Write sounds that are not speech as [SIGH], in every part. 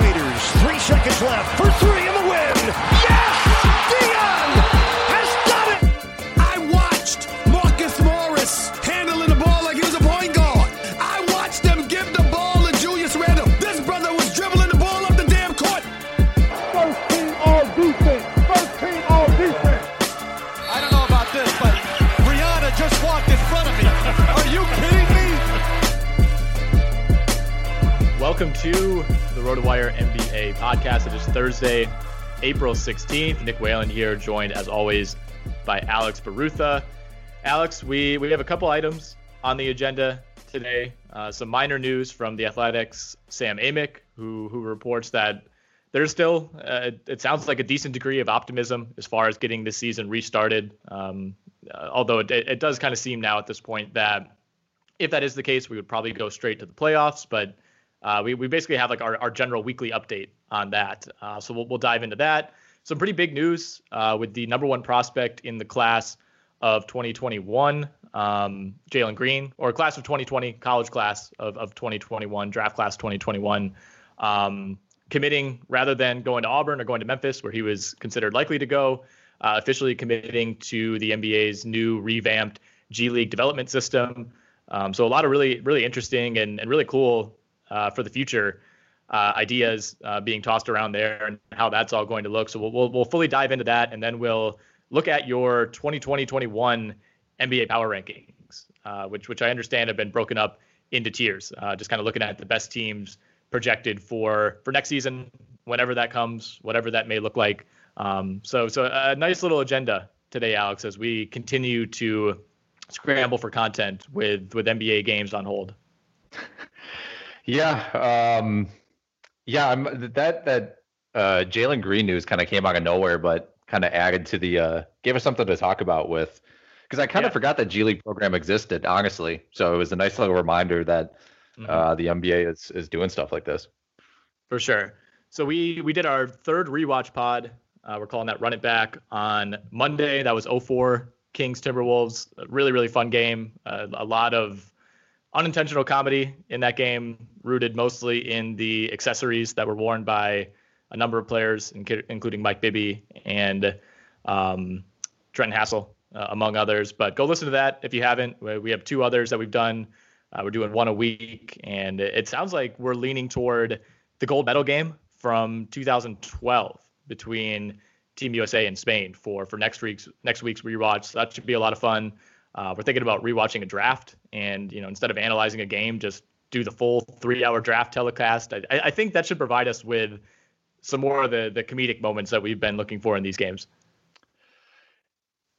Waiters. Three seconds left for three in the win. To the RotoWire NBA podcast. It is Thursday, April 16th. Nick Whalen here, joined as always by Alex Barutha. Alex, we, we have a couple items on the agenda today. Uh, some minor news from the Athletics' Sam Amick, who, who reports that there's still, uh, it sounds like a decent degree of optimism as far as getting the season restarted. Um, uh, although it, it does kind of seem now at this point that if that is the case, we would probably go straight to the playoffs. But uh, we, we basically have like our, our general weekly update on that. Uh, so we'll, we'll dive into that. Some pretty big news uh, with the number one prospect in the class of 2021, um, Jalen Green, or class of 2020, college class of, of 2021, draft class 2021, um, committing rather than going to Auburn or going to Memphis, where he was considered likely to go, uh, officially committing to the NBA's new revamped G League development system. Um, so a lot of really, really interesting and, and really cool uh, for the future uh, ideas uh, being tossed around there and how that's all going to look. So we'll, we'll, we'll fully dive into that, and then we'll look at your 2020-21 NBA power rankings, uh, which which I understand have been broken up into tiers. Uh, just kind of looking at the best teams projected for for next season, whenever that comes, whatever that may look like. Um, so so a nice little agenda today, Alex, as we continue to scramble for content with with NBA games on hold. [LAUGHS] Yeah, um, yeah. I'm, that that uh, Jalen Green news kind of came out of nowhere, but kind of added to the uh, gave us something to talk about with because I kind of yeah. forgot that G League program existed, honestly. So it was a nice little reminder that mm-hmm. uh, the NBA is is doing stuff like this. For sure. So we we did our third rewatch pod. Uh, we're calling that Run It Back on Monday. That was 04 Kings Timberwolves. A really really fun game. Uh, a lot of unintentional comedy in that game, rooted mostly in the accessories that were worn by a number of players, including Mike Bibby and um, Trent Hassell uh, among others. But go listen to that if you haven't. We have two others that we've done. Uh, we're doing one a week, and it sounds like we're leaning toward the gold medal game from 2012 between Team USA and Spain for for next week's next week's rewatch. So that should be a lot of fun. Uh, we're thinking about rewatching a draft, and you know, instead of analyzing a game, just do the full three-hour draft telecast. I, I think that should provide us with some more of the the comedic moments that we've been looking for in these games.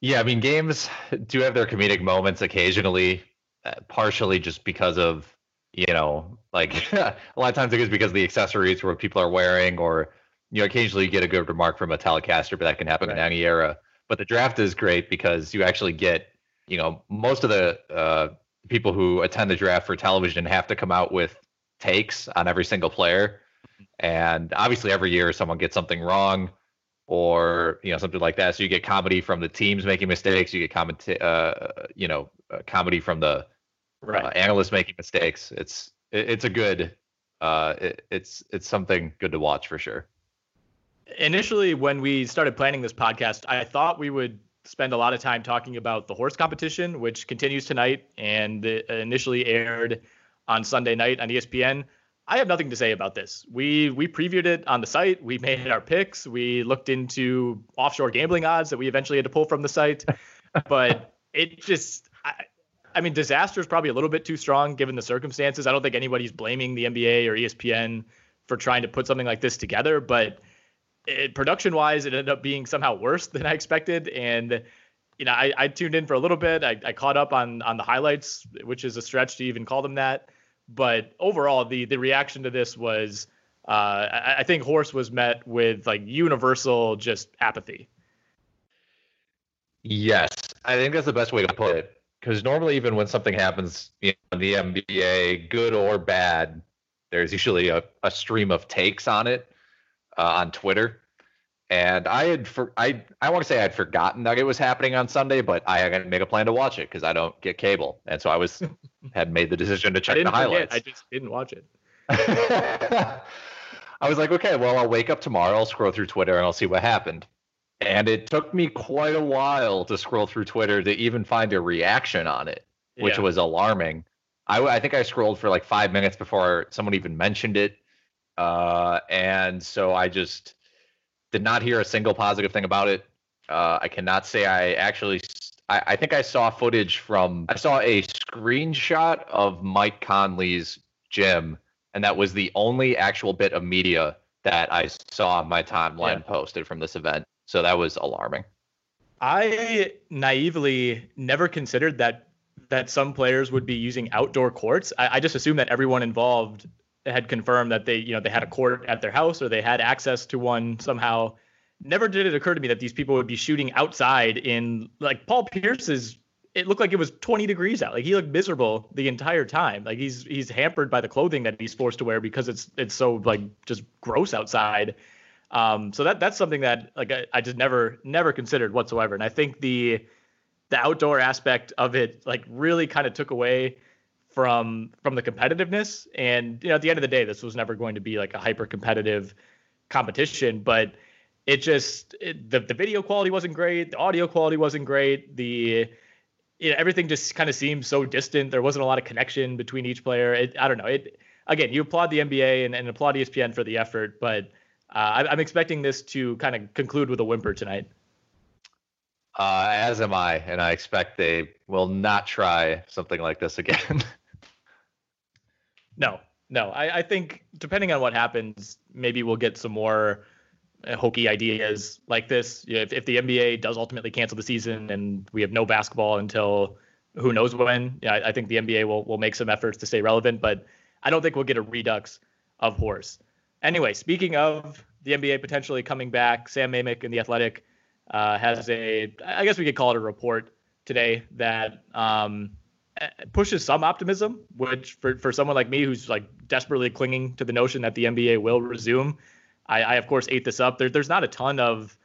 Yeah, I mean, games do have their comedic moments occasionally, uh, partially just because of you know, like [LAUGHS] a lot of times it is because of the accessories where people are wearing, or you know, occasionally you get a good remark from a telecaster, but that can happen right. in any era. But the draft is great because you actually get, you know, most of the uh, people who attend the draft for television have to come out with takes on every single player, and obviously every year someone gets something wrong or you know something like that. So you get comedy from the teams making mistakes. You get comment, uh, you know, uh, comedy from the right. uh, analysts making mistakes. It's it, it's a good, uh, it, it's it's something good to watch for sure. Initially, when we started planning this podcast, I thought we would spend a lot of time talking about the horse competition, which continues tonight and initially aired on Sunday night on ESPN. I have nothing to say about this. We we previewed it on the site. We made our picks. We looked into offshore gambling odds that we eventually had to pull from the site. [LAUGHS] but it just I, I mean disaster is probably a little bit too strong given the circumstances. I don't think anybody's blaming the NBA or ESPN for trying to put something like this together, but it, production wise it ended up being somehow worse [LAUGHS] than I expected and you know, I, I tuned in for a little bit. I, I caught up on on the highlights, which is a stretch to even call them that. But overall, the the reaction to this was, uh, I, I think Horse was met with like universal just apathy. Yes, I think that's the best way to put it. Because normally, even when something happens you know, in the NBA, good or bad, there's usually a, a stream of takes on it uh, on Twitter and I had for I I want to say I'd forgotten that it was happening on Sunday, but I had to make a plan to watch it because I don't get cable, and so I was [LAUGHS] had made the decision to check the highlights. Forget, I just didn't watch it. [LAUGHS] I was like, okay, well, I'll wake up tomorrow, I'll scroll through Twitter, and I'll see what happened. And it took me quite a while to scroll through Twitter to even find a reaction on it, which yeah. was alarming. I, I think I scrolled for like five minutes before someone even mentioned it, uh, and so I just did not hear a single positive thing about it. Uh, I cannot say I actually. I, I, think I saw footage from. I saw a screenshot of Mike Conley's gym, and that was the only actual bit of media that I saw my timeline yeah. posted from this event. So that was alarming. I naively never considered that that some players would be using outdoor courts. I, I just assumed that everyone involved had confirmed that they, you know, they had a court at their house or they had access to one somehow. Never did it occur to me that these people would be shooting outside in like Paul Pierce's. It looked like it was 20 degrees out. Like he looked miserable the entire time. Like he's he's hampered by the clothing that he's forced to wear because it's it's so like just gross outside. Um, so that that's something that like I, I just never never considered whatsoever. And I think the the outdoor aspect of it like really kind of took away from from the competitiveness. And you know, at the end of the day, this was never going to be like a hyper competitive competition, but it just it, the the video quality wasn't great, the audio quality wasn't great, the you know, everything just kind of seemed so distant. There wasn't a lot of connection between each player. It, I don't know. It again, you applaud the NBA and, and applaud ESPN for the effort, but uh, I'm expecting this to kind of conclude with a whimper tonight. Uh, as am I, and I expect they will not try something like this again. [LAUGHS] No, no. I, I think depending on what happens, maybe we'll get some more uh, hokey ideas like this. If, if the NBA does ultimately cancel the season and we have no basketball until who knows when, I, I think the NBA will will make some efforts to stay relevant, but I don't think we'll get a redux of horse. Anyway, speaking of the NBA potentially coming back, Sam Amick in the Athletic uh, has a, I guess we could call it a report today that um, pushes some optimism, which for, for someone like me who's like desperately clinging to the notion that the NBA will resume, I, I of course ate this up. There, there's not a ton of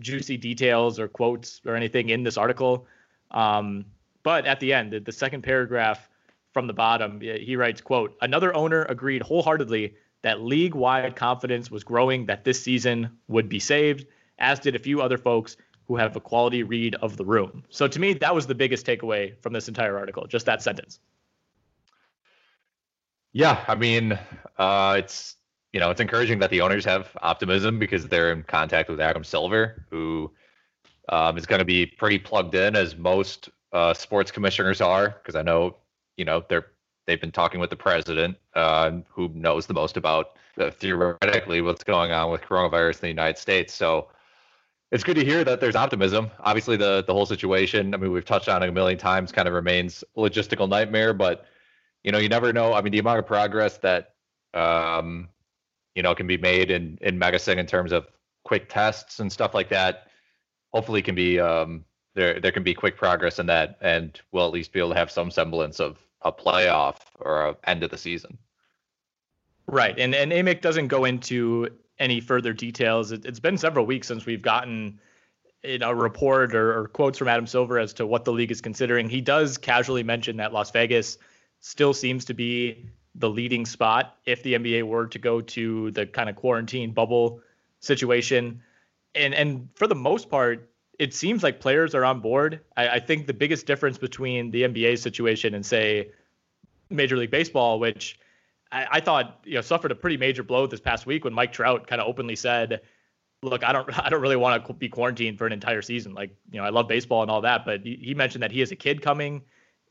juicy details or quotes or anything in this article. Um, but at the end, the, the second paragraph from the bottom, he writes, quote, another owner agreed wholeheartedly that league-wide confidence was growing that this season would be saved, as did a few other folks who have a quality read of the room. So to me, that was the biggest takeaway from this entire article, just that sentence. Yeah, I mean, uh, it's you know it's encouraging that the owners have optimism because they're in contact with Adam Silver, who um, is going to be pretty plugged in as most uh, sports commissioners are, because I know you know they're they've been talking with the president, uh, who knows the most about uh, theoretically what's going on with coronavirus in the United States. So it's good to hear that there's optimism. Obviously, the the whole situation. I mean, we've touched on it a million times. Kind of remains a logistical nightmare, but you know, you never know. I mean, the amount of progress that um, you know can be made in in medicine in terms of quick tests and stuff like that. Hopefully, can be um, there. There can be quick progress in that, and we'll at least be able to have some semblance of a playoff or a end of the season. Right, and and Amick doesn't go into any further details. It, has been several weeks since we've gotten a report or, or quotes from Adam Silver as to what the league is considering. He does casually mention that Las Vegas still seems to be the leading spot if the NBA were to go to the kind of quarantine bubble situation. And and for the most part, it seems like players are on board. I, I think the biggest difference between the NBA situation and say Major League Baseball, which I, I thought you know suffered a pretty major blow this past week when Mike Trout kind of openly said, "Look, I don't [LAUGHS] I don't really want to be quarantined for an entire season. Like you know I love baseball and all that, but he, he mentioned that he has a kid coming."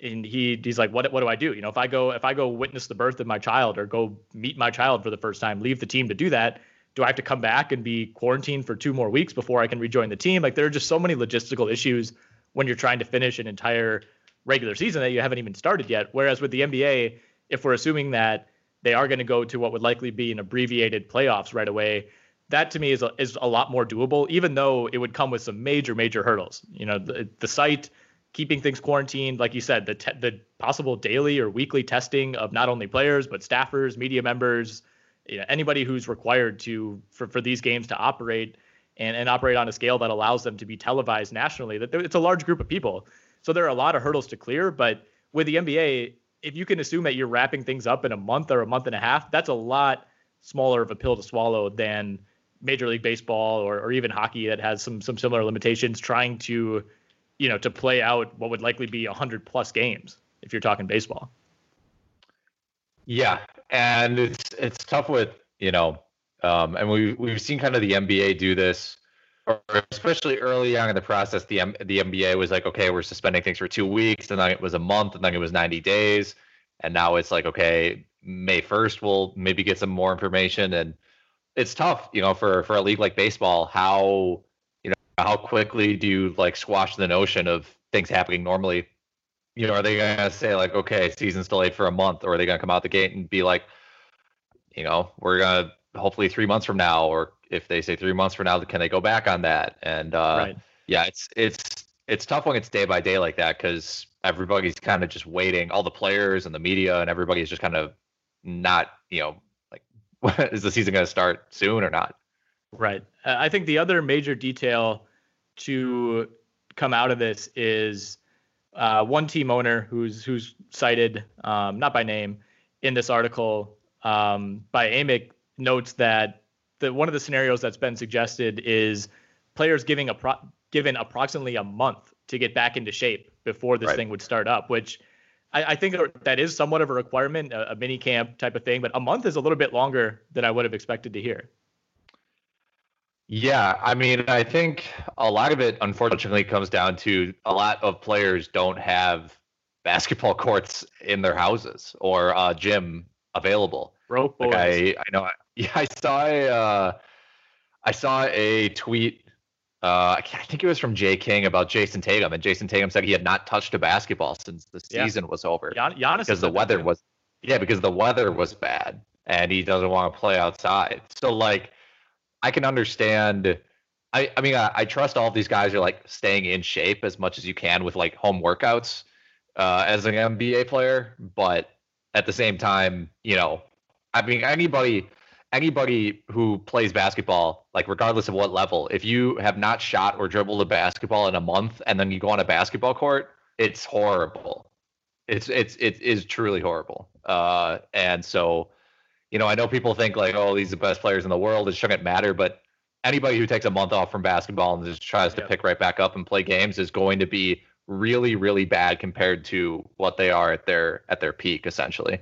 and he he's like what what do I do? You know, if I go if I go witness the birth of my child or go meet my child for the first time, leave the team to do that, do I have to come back and be quarantined for two more weeks before I can rejoin the team? Like there are just so many logistical issues when you're trying to finish an entire regular season that you haven't even started yet. Whereas with the NBA, if we're assuming that they are going to go to what would likely be an abbreviated playoffs right away, that to me is a, is a lot more doable, even though it would come with some major major hurdles. You know, the, the site keeping things quarantined, like you said, the te- the possible daily or weekly testing of not only players but staffers, media members, you know, anybody who's required to for, for these games to operate and, and operate on a scale that allows them to be televised nationally. That it's a large group of people, so there are a lot of hurdles to clear. But with the NBA, if you can assume that you're wrapping things up in a month or a month and a half, that's a lot smaller of a pill to swallow than Major League Baseball or, or even hockey that has some some similar limitations trying to you know, to play out what would likely be 100 plus games if you're talking baseball. Yeah, and it's it's tough with you know, um, and we we've seen kind of the NBA do this, especially early on in the process. The M- the NBA was like, okay, we're suspending things for two weeks, and then it was a month, and then it was 90 days, and now it's like, okay, May 1st, we'll maybe get some more information, and it's tough, you know, for for a league like baseball, how you know how quickly do you like squash the notion of things happening normally? You know, are they gonna say like, okay, season's delayed for a month, or are they gonna come out the gate and be like, you know, we're gonna hopefully three months from now, or if they say three months from now, can they go back on that? And uh, right. yeah, it's it's it's tough when it's day by day like that because everybody's kind of just waiting. All the players and the media and everybody's just kind of not, you know, like, [LAUGHS] is the season going to start soon or not? Right. Uh, I think the other major detail to come out of this is uh, one team owner who's who's cited, um, not by name, in this article um, by Amick notes that the one of the scenarios that's been suggested is players giving a pro- given approximately a month to get back into shape before this right. thing would start up, which I, I, think that is somewhat of a requirement, a, a mini camp type of thing. But a month is a little bit longer than I would have expected to hear. Yeah, I mean, I think a lot of it unfortunately comes down to a lot of players don't have basketball courts in their houses or a gym available. Broke boys. Like I, I know. Yeah, I saw a, uh, I saw a tweet. Uh, I think it was from Jay King about Jayson Tatum, and Jayson Tatum said he had not touched a basketball since the season yeah. was over. Gian- Giannis because the weather was, yeah, because the weather was bad, and he doesn't want to play outside. So like I can understand. I, I mean, I, I, trust all these guys are like staying in shape as much as you can with like home workouts uh, as an NBA player, but at the same time, you know, I mean, anybody anybody who plays basketball, like regardless of what level, if you have not shot or dribbled a basketball in a month and then you go on a basketball court, it's horrible. It's it's it is truly horrible. Uh, and so you know, I know people think like, oh, these are the best players in the world. It shouldn't matter, but anybody who takes a month off from basketball and just tries to pick right back up and play games is going to be really really bad compared to what they are at their at their peak essentially.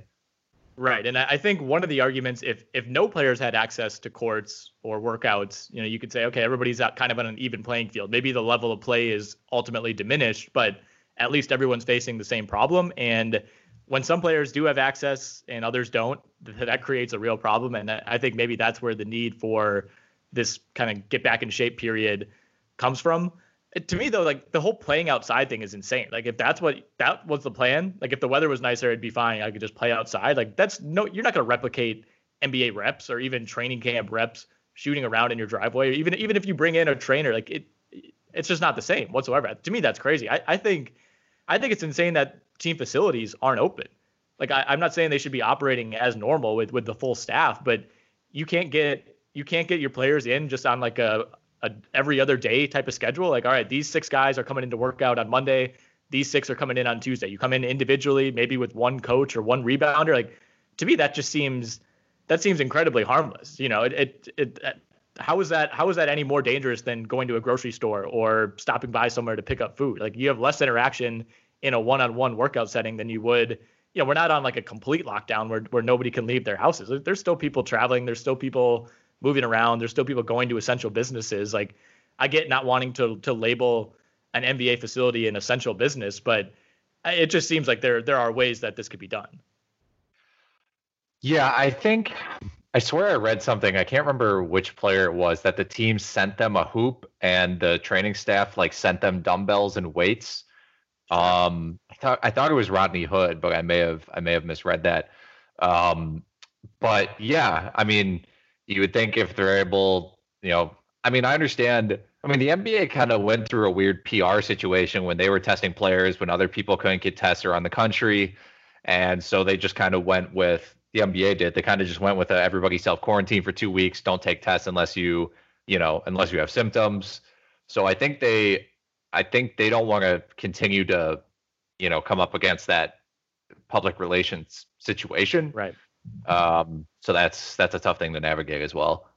Right, and I think one of the arguments, if if no players had access to courts or workouts, you know, you could say, okay, everybody's out kind of on an even playing field. Maybe the level of play is ultimately diminished, but at least everyone's facing the same problem. And when some players do have access and others don't, that creates a real problem. And I think maybe that's where the need for this kind of get back in shape period comes from. To me, though, like the whole playing outside thing is insane. Like if that's what that was the plan, like if the weather was nicer, it'd be fine. I could just play outside. Like that's no, you're not going to replicate NBA reps or even training camp reps shooting around in your driveway. Even even if you bring in a trainer, like it, it's just not the same whatsoever. To me, that's crazy. I, I think, I think it's insane that team facilities aren't open. Like I, I'm not saying they should be operating as normal with with the full staff, but you can't get you can't get your players in just on like a, a every other day type of schedule. Like all right, these six guys are coming into workout on Monday. These six are coming in on Tuesday. You come in individually, maybe with one coach or one rebounder. Like to me, that just seems that seems incredibly harmless. You know, it it, it how is that how is that any more dangerous than going to a grocery store or stopping by somewhere to pick up food? Like you have less interaction in a one-on-one workout setting than you would you know we're not on like a complete lockdown where, where nobody can leave their houses there's still people traveling there's still people moving around. There's still people going to essential businesses. Like i get not wanting to to label an nba facility an essential business but it just seems like there there are ways that this could be done. Yeah i think i swear i read something i can't remember which player it was that the team sent them a hoop and the training staff like sent them dumbbells and weights. Um, I thought I thought it was Rodney Hood, but I may have I may have misread that. Um, but yeah, I mean, you would think if they're able, you know, I mean, I understand. I mean, the NBA kind of went through a weird PR situation when they were testing players when other people couldn't get tests around the country, and so they just kind of went with the NBA did. They kind of just went with a, everybody self quarantine for two weeks. Don't take tests unless you, you know, unless you have symptoms. So I think they I think they don't want to continue to, you know, come up against that public relations situation. Right. Um, so that's that's a tough thing to navigate as well.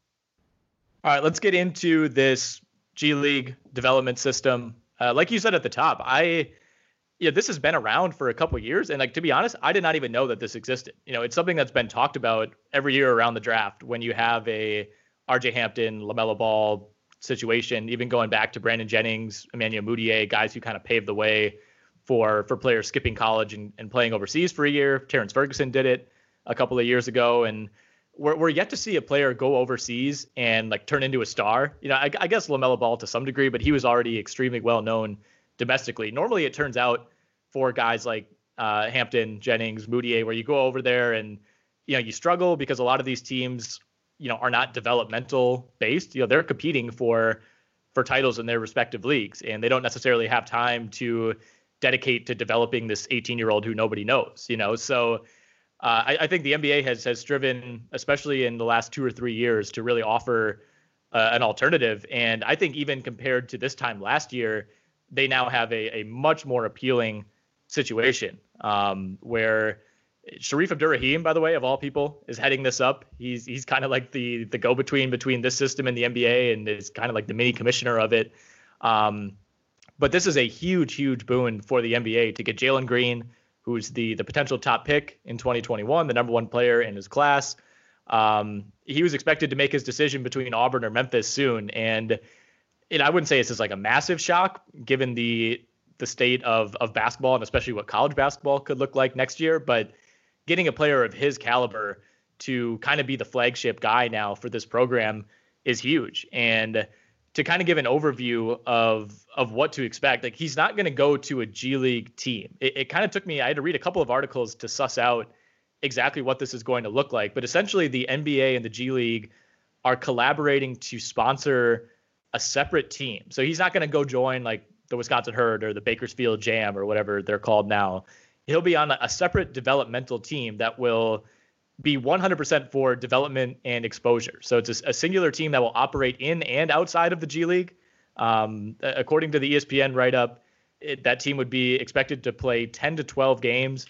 All right, let's get into this G League development system. Uh, like you said at the top, I yeah, this has been around for a couple years, and like to be honest, I did not even know that this existed. You know, it's something that's been talked about every year around the draft when you have a RJ Hampton, LaMelo Ball, situation, even going back to Brandon Jennings, Emmanuel Mudiay, guys who kind of paved the way for for players skipping college and, and playing overseas for a year. Terrence Ferguson did it a couple of years ago, and we're, we're yet to see a player go overseas and like turn into a star. You know, I, I guess Lamelo Ball to some degree, but he was already extremely well known domestically. Normally, it turns out for guys like uh, Hampton, Jennings, Mudiay, where you go over there and you know you struggle because a lot of these teams you know are not developmental based you know they're competing for for titles in their respective leagues and they don't necessarily have time to dedicate to developing this 18 year old who nobody knows you know so uh, I, I, think the NBA has has striven, especially in the last two or three years, to really offer uh, an alternative. And I think even compared to this time last year, they now have a, a much more appealing situation um, where Shareef Abdur-Rahim, by the way, of all people, is heading this up. He's he's kind of like the the go between between this system and the NBA, and is kind of like the mini commissioner of it. Um, but this is a huge, huge boon for the NBA to get Jalen Green, who's the the potential top pick in 2021, the number one player in his class. Um, he was expected to make his decision between Auburn or Memphis soon, and and I wouldn't say this is like a massive shock given the the state of of basketball and especially what college basketball could look like next year, but getting a player of his caliber to kind of be the flagship guy now for this program is huge. And to kind of give an overview of of what to expect, like he's not going to go to a G League team. It, it kind of took me. I had to read a couple of articles to suss out exactly what this is going to look like. But essentially, the NBA and the G League are collaborating to sponsor a separate team. So he's not going to go join like the Wisconsin Herd or the Bakersfield Jam or whatever they're called now he'll be on a separate developmental team that will be 100% for development and exposure. So it's a, a, singular team that will operate in and outside of the G League. Um, according to the ESPN write up, that team would be expected to play 10 to 12 games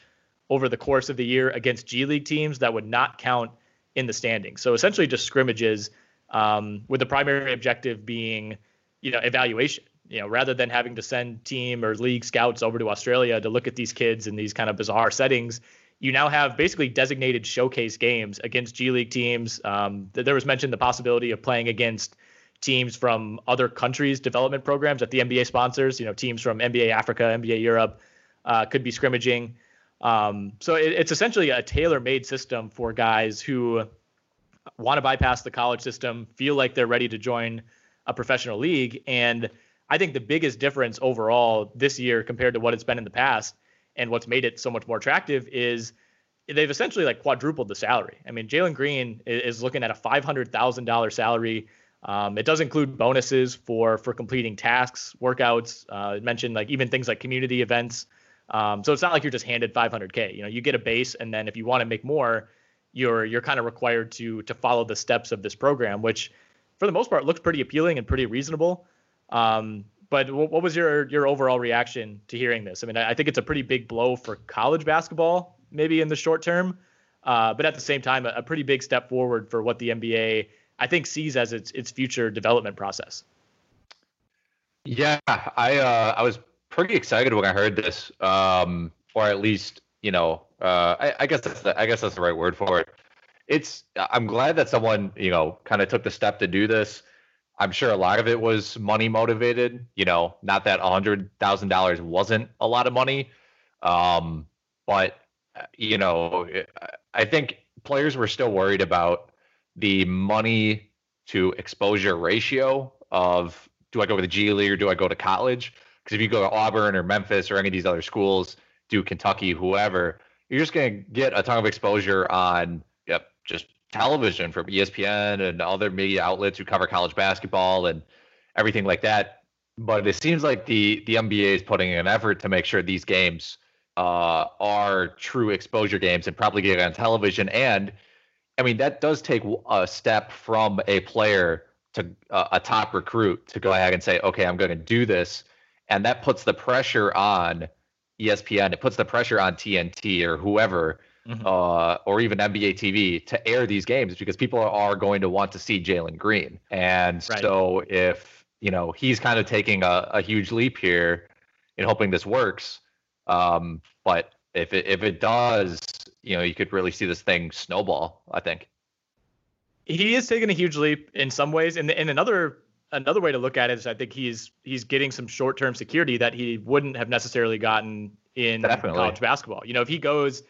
over the course of the year against G League teams that would not count in the standings. So essentially, just scrimmages um, with the primary objective being, you know, evaluation. You know, rather than having to send team or league scouts over to Australia to look at these kids in these kind of bizarre settings, you now have basically designated showcase games against G League teams. Um, there was mentioned the possibility of playing against teams from other countries' development programs that the NBA sponsors. You know, teams from NBA Africa, NBA Europe uh, could be scrimmaging. Um, so it, it's essentially a tailor-made system for guys who want to bypass the college system, feel like they're ready to join a professional league. And I think the biggest difference overall this year compared to what it's been in the past and what's made it so much more attractive is they've essentially like quadrupled the salary. I mean, Jalen Green is looking at a $500,000 salary. Um, it does include bonuses for for completing tasks, workouts. Uh, mentioned like even things like community events. Um, so it's not like you're just handed 500k. You know, you get a base, and then if you want to make more, you're you're kind of required to to follow the steps of this program, which for the most part looks pretty appealing and pretty reasonable. Um, but what was your your overall reaction to hearing this? I mean, I, think it's a pretty big blow for college basketball, maybe in the short term, uh, but at the same time, a, a, pretty big step forward for what the NBA I think sees as its its future development process. Yeah, I uh, I was pretty excited when I heard this, um, or at least you know, uh, I, I guess that's the, I guess that's the right word for it. It's I'm glad that someone you know kind of took the step to do this. I'm sure a lot of it was money motivated. You know, not that hundred thousand dollars wasn't a lot of money, um, but you know, I think players were still worried about the money to exposure ratio of do I go with the G League or do I go to college? Because if you go to Auburn or Memphis or any of these other schools, do Kentucky, whoever, you're just going to get a ton of exposure on yep, just television from ESPN and other media outlets who cover college basketball and everything like that. But it seems like the the NBA is putting in an effort to make sure these games uh, are true exposure games and probably get on television. And I mean that does take a step from a player to uh, a top recruit to go ahead and say, okay, I'm going to do this and that puts the pressure on ESPN. It puts the pressure on TNT or whoever, mm-hmm. uh, or even NBA TV to air these games because people are going to want to see Jalen Green. And right. so if you know he's kind of taking a, a huge leap here in hoping this works, um, but if it if it does, you know, you could really see this thing snowball. I think he is taking a huge leap in some ways, and in another another way to look at it is I think he's he's getting some short term security that he wouldn't have necessarily gotten in Definitely. college basketball. You know, if he goes,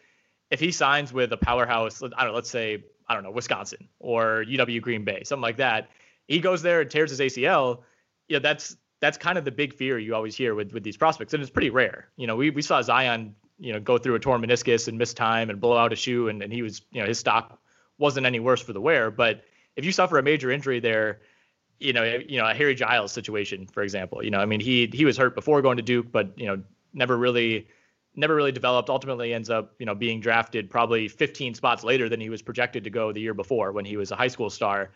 if he signs with a powerhouse, I don't know, let's say I don't know Wisconsin or UW Green Bay, something like that, he goes there and tears his ACL. Yeah, that's that's kind of the big fear you always hear with with these prospects, and it's pretty rare. You know, we we saw Zion, you know, go through a torn meniscus and miss time and blow out a shoe, and and he was, you know, his stock wasn't any worse for the wear, but if you suffer a major injury there you know, you know, a Harry Giles situation, for example. You know, I mean, he he was hurt before going to Duke, but you know, never really never really developed. Ultimately, ends up you know being drafted probably 15 spots later than he was projected to go the year before when he was a high school star.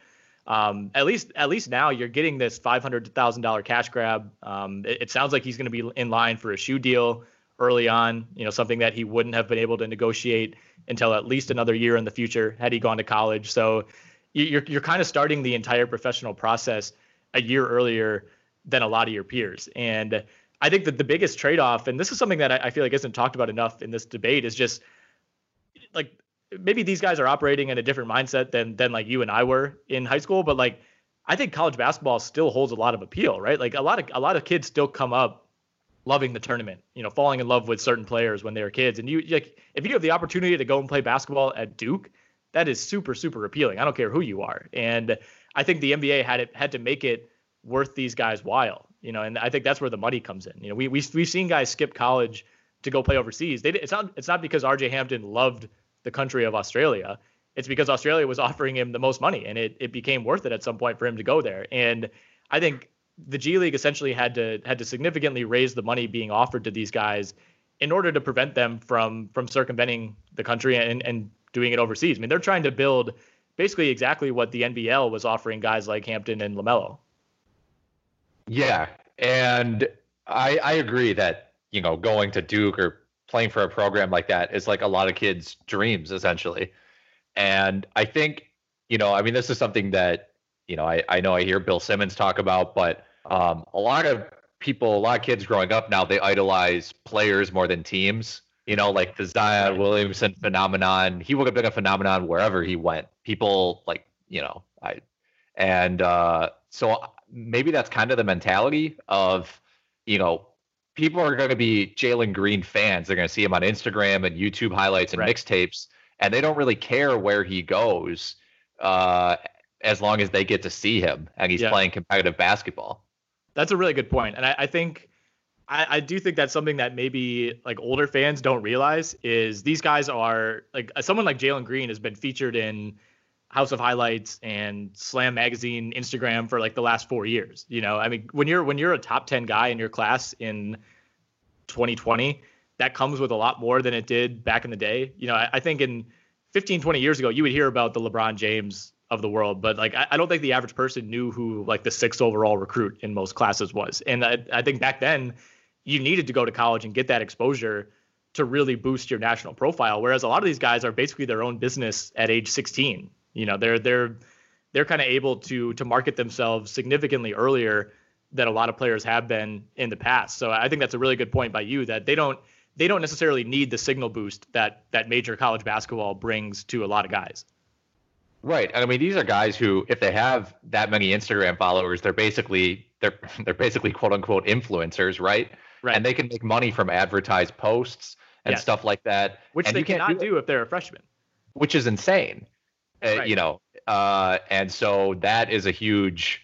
Um, at least at least now you're getting this five hundred thousand dollar cash grab. Um, it, it, sounds like he's going to be in line for a shoe deal early on. You know, something that he wouldn't have been able to negotiate until at least another year in the future had he gone to college. So you're you're kind of starting the entire professional process a year earlier than a lot of your peers. And I think that the biggest trade-off, and this is something that I, I feel like isn't talked about enough in this debate, is just like maybe these guys are operating in a different mindset than than like you and I were in high school, but like I think college basketball still holds a lot of appeal, right? Like a lot of a lot of kids still come up loving the tournament, you know, falling in love with certain players when they were kids. And you like if you have the opportunity to go and play basketball at Duke, that is super super appealing. I don't care who you are, and I think the NBA had it had to make it worth these guys' while. You know, and I think that's where the money comes in. You know, we we we've seen guys skip college to go play overseas. They it's not it's not because RJ Hampton loved the country of Australia. It's because Australia was offering him the most money, and it it became worth it at some point for him to go there. And I think the G League essentially had to had to significantly raise the money being offered to these guys in order to prevent them from from circumventing the country and and doing it overseas. I mean, they're trying to build basically exactly what the NBL was offering guys like Hampton and LaMelo. Yeah, and I I agree that you know going to Duke or playing for a program like that is like a lot of kids' dreams essentially, and I think you know I mean this is something that you know, I, I know I hear Bill Simmons talk about, but um, a lot of people, a lot of kids growing up now, they idolize players more than teams. You know, like the Zion Williamson phenomenon. He would have been a phenomenon wherever he went. People like, you know, I, and uh, so maybe that's kind of the mentality of, you know, people are going to be Jalen Green fans. They're going to see him on Instagram and YouTube highlights and right. mixtapes, and they don't really care where he goes uh, as long as they get to see him and he's yeah. playing competitive basketball. That's a really good point, and I, I think I, I, do think that's something that maybe like older fans don't realize is these guys are like someone like Jalen Green has been featured in House of Highlights and Slam Magazine, Instagram for like the last four years. You know, I mean, when you're when you're a top ten guy in your class in 2020, that comes with a lot more than it did back in the day. You know, I, I think in 15, 20 years ago, you would hear about the LeBron James of the world, but like I, I, don't think the average person knew who like the sixth overall recruit in most classes was. And I, I think back then you needed to go to college and get that exposure to really boost your national profile. Whereas a lot of these guys are basically their own business at age 16. You know, they're they're they're kind of able to to market themselves significantly earlier than a lot of players have been in the past. So I think that's a really good point by you that they don't they don't necessarily need the signal boost that that major college basketball brings to a lot of guys. Right. I mean, these are guys who, if they have that many Instagram followers, they're basically they're they're basically quote unquote influencers, right? Right. And they can make money from advertised posts and yes. stuff like that, which and they cannot do, do if they're a freshman. Which is insane. Uh, right. you know, uh, and so that is a huge.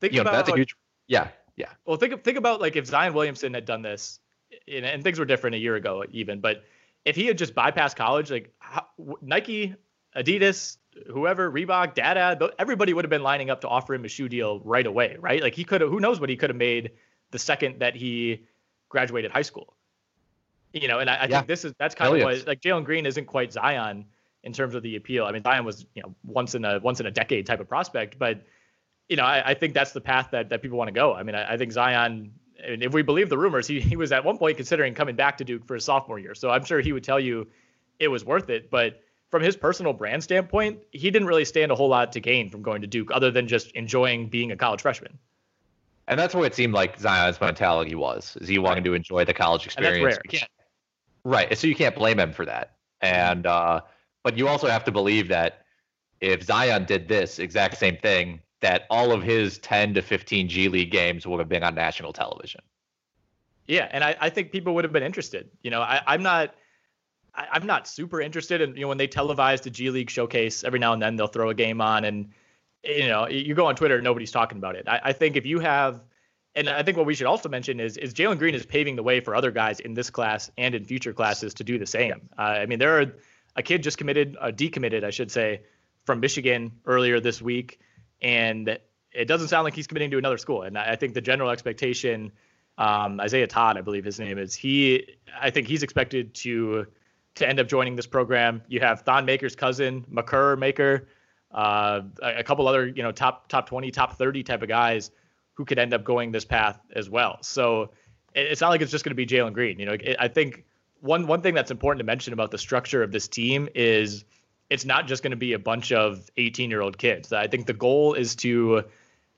Think you know, about, that's a huge. Yeah, yeah. Well, think think about like if Zion Williamson had done this, and, and things were different a year ago, even. But if he had just bypassed college, like how, Nike, Adidas, whoever, Reebok, Dada, everybody would have been lining up to offer him a shoe deal right away, right? Like he could have. Who knows what he could have made the second that he graduated high school. You know, and I, I yeah. think this is that's kind Elliot. of what like Jalen Green isn't quite Zion in terms of the appeal. I mean, Zion was you know once in a once in a decade type of prospect, but you know, I, I think that's the path that that people want to go. I mean, I, I think Zion. I mean, if we believe the rumors, he he was at one point considering coming back to Duke for his sophomore year. So I'm sure he would tell you it was worth it. But from his personal brand standpoint, he didn't really stand a whole lot to gain from going to Duke, other than just enjoying being a college freshman. And that's what it seemed like Zion's mentality was: is he wanted right. to enjoy the college experience. Right. So you can't blame him for that. And uh, but you also have to believe that if Zion did this exact same thing, that all of his 10 to 15 G League games would have been on national television. Yeah, and I, I think people would have been interested. You know, I, I'm not I, I'm not super interested in you know when they televise the G League showcase every now and then they'll throw a game on and you know you go on Twitter nobody's talking about it. I, I think if you have and I think what we should also mention is is Jalen Green is paving the way for other guys in this class and in future classes to do the same. Uh, I mean there are a kid just committed, uh, decommitted, I should say, from Michigan earlier this week, and it doesn't sound like he's committing to another school. And I think the general expectation, um, Isaiah Todd, I believe his name is, he, I think he's expected to to end up joining this program. You have Thon Maker's cousin, Makur Maker, uh, a, couple other, you know, top top 20, top 30 type of guys who could end up going this path as well. So it's not like it's just going to be Jalen Green. You know, it, I think one one thing that's important to mention about the structure of this team is it's not just going to be a bunch of 18 year old kids. I think the goal is to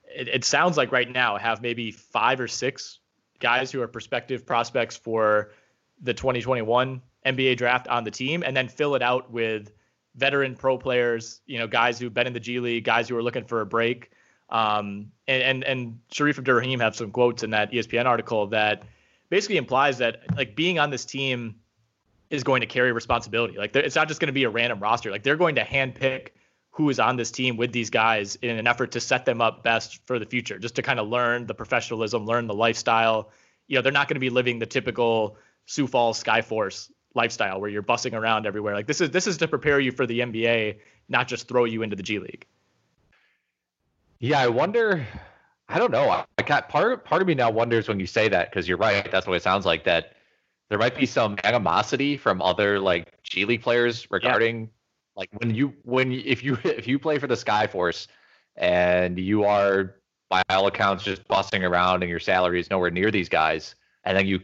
it, it, sounds like right now have maybe five or six guys who are prospective prospects for the 2021 NBA draft on the team, and then fill it out with veteran pro players. You know, guys who've been in the G League, guys who are looking for a break. Um, and and and Shareef Abdur-Rahim have some quotes in that ESPN article that basically implies that like being on this team is going to carry responsibility. Like it's not just going to be a random roster. Like they're going to handpick who is on this team with these guys in an effort to set them up best for the future, just to kind of learn the professionalism, learn the lifestyle. You know, they're not going to be living the typical Sioux Falls Skyforce lifestyle where you're bussing around everywhere. Like this is this is to prepare you for the NBA, not just throw you into the G League. Yeah, I wonder I don't know. I got part part of me now wonders when you say that because you're right. That's what it sounds like. That there might be some animosity from other like G League players regarding yeah. like when you when if you [LAUGHS] if you play for the Skyforce and you are by all accounts just bussing around and your salary is nowhere near these guys, and then you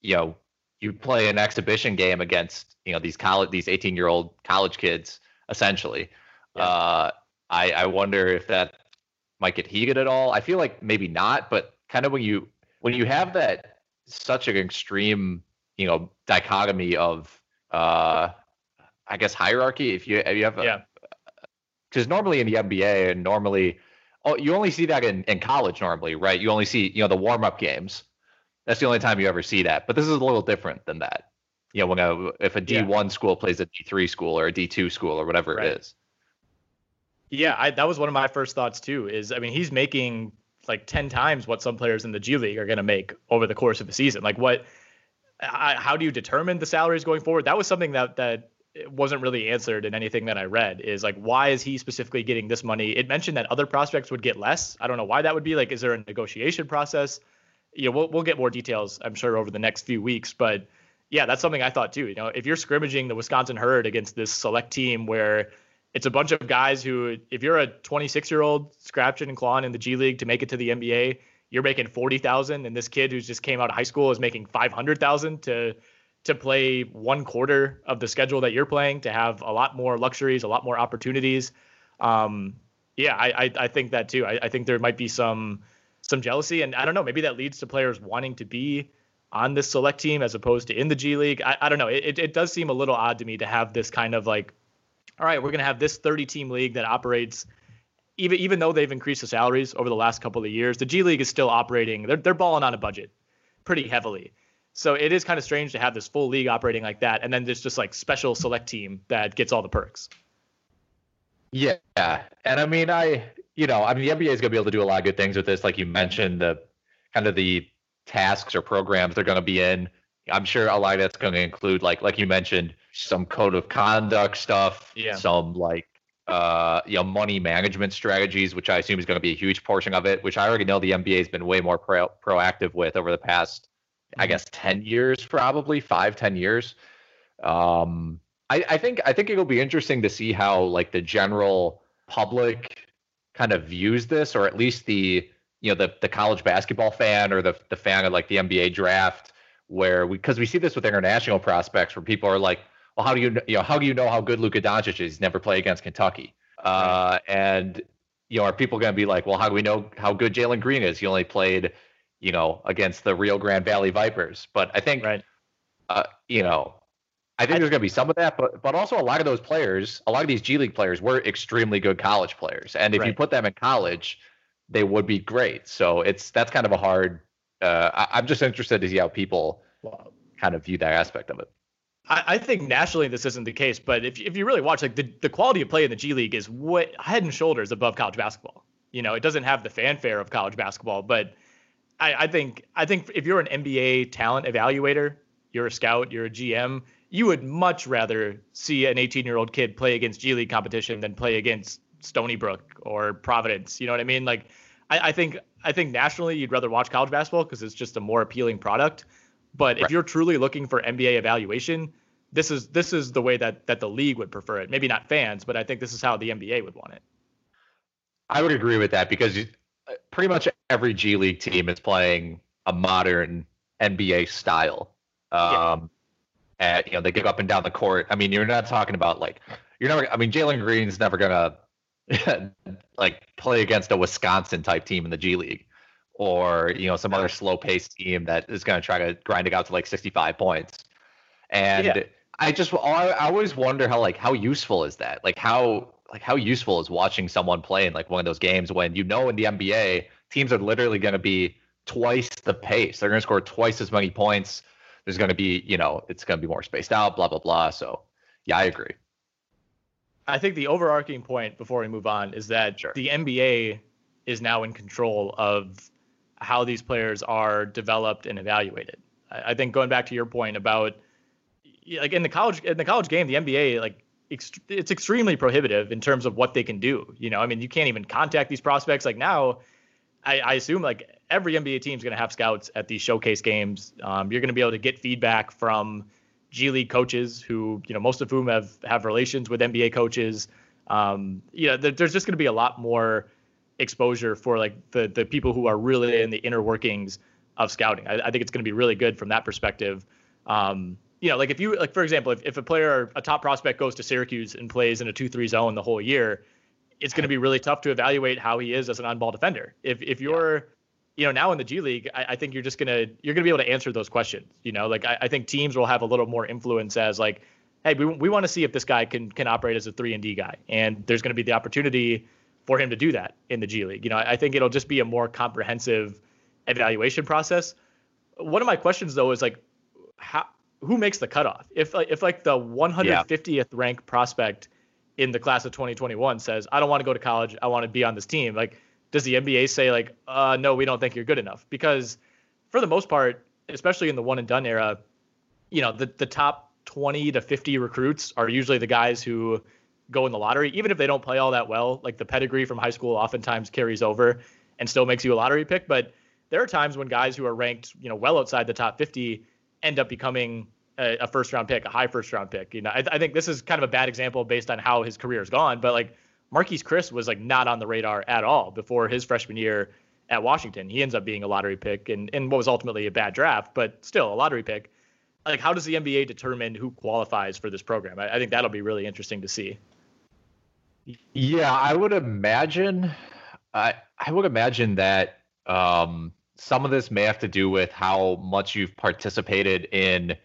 you know you play an exhibition game against you know these college these 18 year old college kids essentially. Yeah. Uh, I, I wonder if that might get heated at all. I feel like maybe not, but kind of when you when you have that such an extreme, you know, dichotomy of uh I guess hierarchy. If you if you have a, yeah, because normally in the NBA and normally, oh, you only see that in, in college normally, right? You only see you know the warm up games. That's the only time you ever see that. But this is a little different than that. You know, when a if a D one yeah. school plays a D three school or a D two school or whatever right. it is. Yeah, I, that was one of my first thoughts too. Is I mean, he's making like ten times what some players in the G League are going to make over the course of a season. Like, what? I, how do you determine the salaries going forward? That was something that that wasn't really answered in anything that I read. Is like, why is he specifically getting this money? It mentioned that other prospects would get less. I don't know why that would be. Like, is there a negotiation process? You know, we'll we'll get more details, I'm sure, over the next few weeks, but yeah, that's something I thought too. You know, if you're scrimmaging the Wisconsin herd against this select team where it's a bunch of guys who, if you're a 26 year old scratching and clawing in the G League to make it to the NBA, you're making 40,000, and this kid who just came out of high school is making 500,000 to to play one quarter of the schedule that you're playing, to have a lot more luxuries, a lot more opportunities. Um, yeah, I, I, I think that too. I, I think there might be some some jealousy, and I don't know, maybe that leads to players wanting to be on this select team as opposed to in the G League. I, I don't know. It, it does seem a little odd to me to have this kind of like, all right, we're going to have this 30 team league that operates. Even, even though they've increased the salaries over the last couple of years, the G League is still operating. They're, they're balling on a budget pretty heavily. So it is kind of strange to have this full league operating like that. And then there's just like special select team that gets all the perks. Yeah. And I mean, I, you know, I mean, the NBA is going to be able to do a lot of good things with this. Like you mentioned, the kind of the tasks or programs they're going to be in. I'm sure a lot of that's going to include, like like you mentioned, some code of conduct stuff, yeah. some like uh, you know money management strategies, which I assume is going to be a huge portion of it. Which I already know the NBA has been way more pro- proactive with over the past, I mm-hmm. guess, ten years, probably five, ten years. Um, I, I think I think it'll be interesting to see how like the general public kind of views this, or at least the you know the the college basketball fan or the the fan of like the NBA draft where we because we see this with international prospects where people are like, well, how do you you know how do you know how good Luka Doncic is? He's never played against Kentucky, uh, and you know are people going to be like, well, how do we know how good Jalen Green is? He only played you know against the Rio Grande Valley Vipers, but I think right. uh, you know. I think there's going to be some of that, but but also a lot of those players, a lot of these G League players were extremely good college players, and if right. you put them in college, they would be great. So it's that's kind of a hard. Uh, I, am just interested to see how people kind of view that aspect of it. I, I, think nationally this isn't the case, but if if you really watch, like the the quality of play in the G League is what head and shoulders above college basketball. You know, it doesn't have the fanfare of college basketball, but I, I think I think if you're an NBA talent evaluator, you're a scout, you're a GM, you would much rather see an 18 year old kid play against G League competition than play against Stony Brook or Providence. You know what I mean? Like, I, I think I think nationally you'd rather watch college basketball because it's just a more appealing product. But right. if you're truly looking for NBA evaluation, this is this is the way that that the league would prefer it. Maybe not fans, but I think this is how the NBA would want it. I would agree with that because pretty much every G League team is playing a modern NBA style. Um, yeah. and you know they get up and down the court. I mean, you're not talking about like you're never. I mean, Jalen Green's never gonna [LAUGHS] like play against a Wisconsin type team in the G League or you know some other slow paced team that is going to try to grind it out to like 65 points. And yeah. I just I always wonder how like how useful is that? Like how like how useful is watching someone play in like one of those games when you know in the NBA teams are literally going to be twice the pace. They're going to score twice as many points. There's going to be, you know, it's going to be more spaced out, blah blah blah. So, yeah, I agree. I think the overarching point before we move on is that sure. the NBA is now in control of how these players are developed and evaluated. I, I think going back to your point about like in the college in the college game, the NBA like it's extremely prohibitive in terms of what they can do. You know, I mean, you can't even contact these prospects. Like now, I, I assume like every NBA team is going to have scouts at these showcase games. Um, you're going to be able to get feedback from G League coaches who, you know, most of whom have have relations with NBA coaches. Um, you know, there, there's just going to be a lot more exposure for like the the people who are really in the inner workings of scouting. I, I think it's going to be really good from that perspective. Um, you know, like if you like for example, if, if a player, a top prospect goes to Syracuse and plays in a two three zone the whole year, it's going to be really tough to evaluate how he is as an on-ball defender. If if you're yeah. you know now in the G League, I, I, think you're just gonna you're gonna be able to answer those questions. You know, like I, I think teams will have a little more influence as like, hey, we, we want to see if this guy can can operate as a three and D guy, and there's going to be the opportunity for him to do that in the G League. You know, I, I think it'll just be a more comprehensive evaluation process. One of my questions though is like, how who makes the cutoff? If like if like the 150th yeah. ranked prospect in the class of 2021 says, I don't want to go to college, I want to be on this team, like does the NBA say like, uh, no, we don't think you're good enough? Because for the most part, especially in the one and done era, you know, the the top 20 to 50 recruits are usually the guys who go in the lottery, even if they don't play all that well. Like the pedigree from high school oftentimes carries over and still makes you a lottery pick. But there are times when guys who are ranked, you know, well outside the top 50 end up becoming a, a first round pick, a high first round pick. You know, I, I, think this is kind of a bad example based on how his career has gone. But like Marquese Chriss was like not on the radar at all before his freshman year at Washington. He ends up being a lottery pick and, and what was ultimately a bad draft, but still a lottery pick. Like, how does the NBA determine who qualifies for this program? I, I think that'll be really interesting to see. Yeah, I would imagine. I I would imagine that um, some of this may have to do with how much you've participated in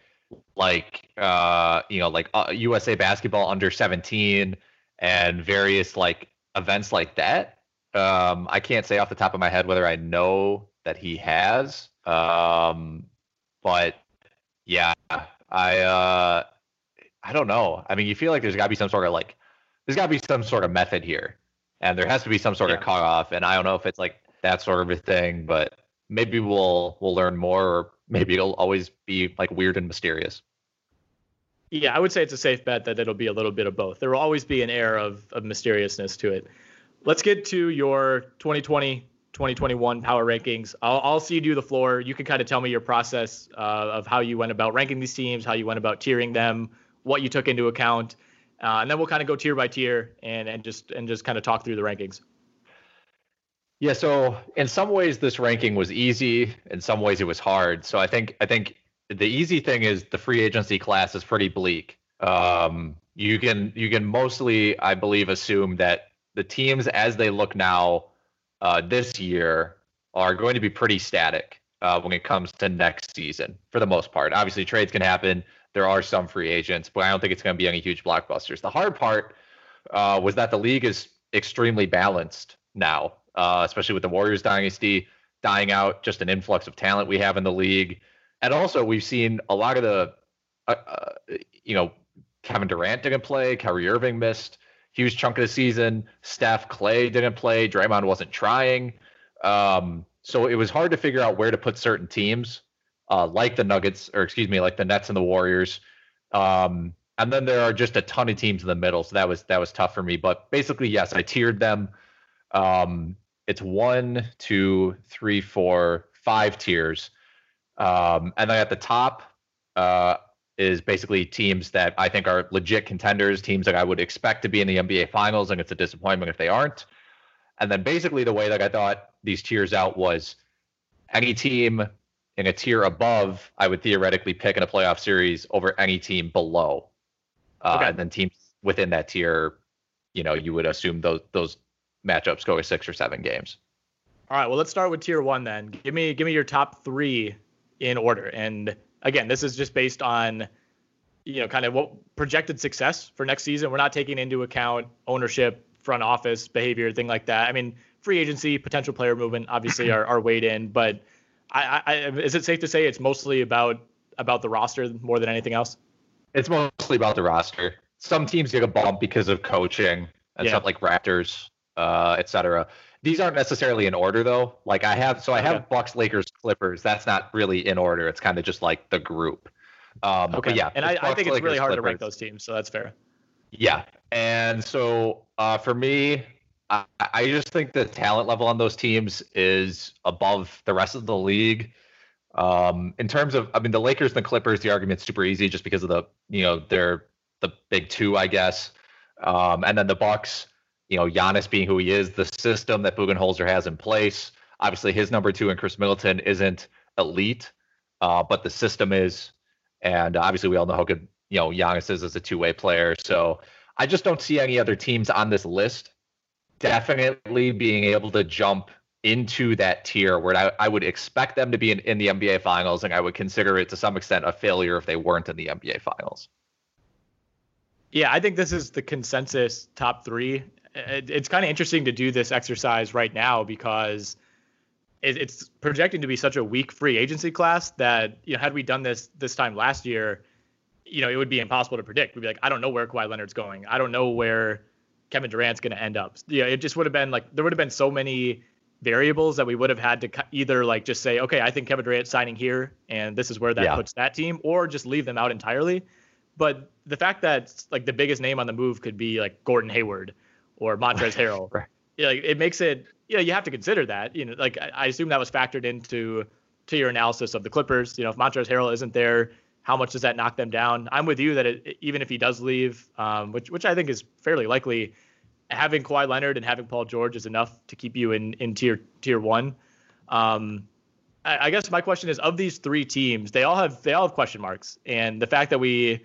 like uh you know like uh, USA basketball under 17 and various like events like that um I can't say off the top of my head whether I know that he has um but yeah I uh I don't know I mean you feel like there's got to be some sort of like there's got to be some sort of method here and there has to be some sort yeah. of cutoff and I don't know if it's like that sort of a thing but maybe we'll we'll learn more, or maybe it'll always be like weird and mysterious. Yeah, I would say it's a safe bet that it'll be a little bit of both. There will always be an air of of mysteriousness to it. Let's get to your 2020 2021 power rankings. I'll, I'll see you do the floor. You can kind of tell me your process uh, of how you went about ranking these teams, how you went about tiering them, what you took into account, uh, and then we'll kind of go tier by tier and and just and just kind of talk through the rankings. Yeah, so in some ways this ranking was easy, in some ways it was hard. So I think I think the easy thing is the free agency class is pretty bleak. Um, you can you can mostly, I believe, assume that the teams as they look now uh, this year are going to be pretty static uh, when it comes to next season for the most part. Obviously, trades can happen. There are some free agents, but I don't think it's going to be any huge blockbusters. The hard part uh, was that the league is extremely balanced now uh, especially with the Warriors dynasty dying out, just an influx of talent we have in the league. And also, we've seen a lot of the, uh, uh, you know, Kevin Durant didn't play, Kyrie Irving missed huge chunk of the season. Steph Klay didn't play. Draymond wasn't trying. Um, so it was hard to figure out where to put certain teams, uh, like the Nuggets, or excuse me, like the Nets and the Warriors. Um, and then there are just a ton of teams in the middle, so that was that was tough for me. But basically, yes, I tiered them. Um, it's one, two, three, four, five tiers. Um, and then at the top uh, is basically teams that I think are legit contenders, teams that I would expect to be in the NBA finals, and it's a disappointment if they aren't. And then basically the way that I thought these tiers out was any team in a tier above, I would theoretically pick in a playoff series over any team below. Uh, okay. And then teams within that tier, you know, you would assume those those matchups go six or seven games. All right, well, let's start with tier one then. Give me give me your top three in order. And again, this is just based on you know kind of what projected success for next season. We're not taking into account ownership, front office behavior, thing like that. I mean, free agency, potential player movement, obviously [CLEARS THROAT] are, are weighed in, but I, I, is it safe to say it's mostly about about the roster more than anything else? It's mostly about the roster. Some teams get a bump because of coaching and yeah. stuff like Raptors uh, etc. These aren't necessarily in order though. Like I have, so I have okay. Bucks, Lakers, Clippers. That's not really in order. It's kind of just like the group. Um, okay. yeah, and I, Bucks, I, think it's Lakers, really hard Clippers. to rank those teams, so that's fair. Yeah, and so uh, for me, I, I just think the talent level on those teams is above the rest of the league. Um, in terms of, I mean, the Lakers and the Clippers, the argument's super easy just because of the, you know, they're the big two, I guess. Um, and then the Bucks, you know, Giannis being who he is, the system that Budenholzer has in place. Obviously, his number two and Khris Middleton isn't elite, uh, but the system is. And obviously, we all know how good you know Giannis is as a two-way player. So I just don't see any other teams on this list definitely being able to jump into that tier where I, I would expect them to be in, in the NBA finals, and I would consider it to some extent a failure if they weren't in the NBA finals. Yeah, I think this is the consensus top three. it's kind of interesting to do this exercise right now because it's projecting to be such a weak free agency class that you know had we done this this time last year, you know it would be impossible to predict. We'd be like, I don't know where Kawhi Leonard's going. I don't know where Kevin Durant's going to end up. Yeah, it just would have been like there would have been so many variables that we would have had to either like just say, okay, I think Kevin Durant signing here, and this is where that yeah. puts that team, or just leave them out entirely. But the fact that like the biggest name on the move could be like Gordon Hayward or Montrezl [LAUGHS] Harrell, right. yeah, it makes it you know you have to consider that. You know, like I, I assume that was factored into to your analysis of the Clippers. You know, if Montrezl Harrell isn't there, how much does that knock them down? I'm with you that it, even if he does leave, um, which which I think is fairly likely, having Kawhi Leonard and having Paul George is enough to keep you in in tier tier one. Um, I, I, guess my question is of these three teams, they all have they all have question marks, and the fact that we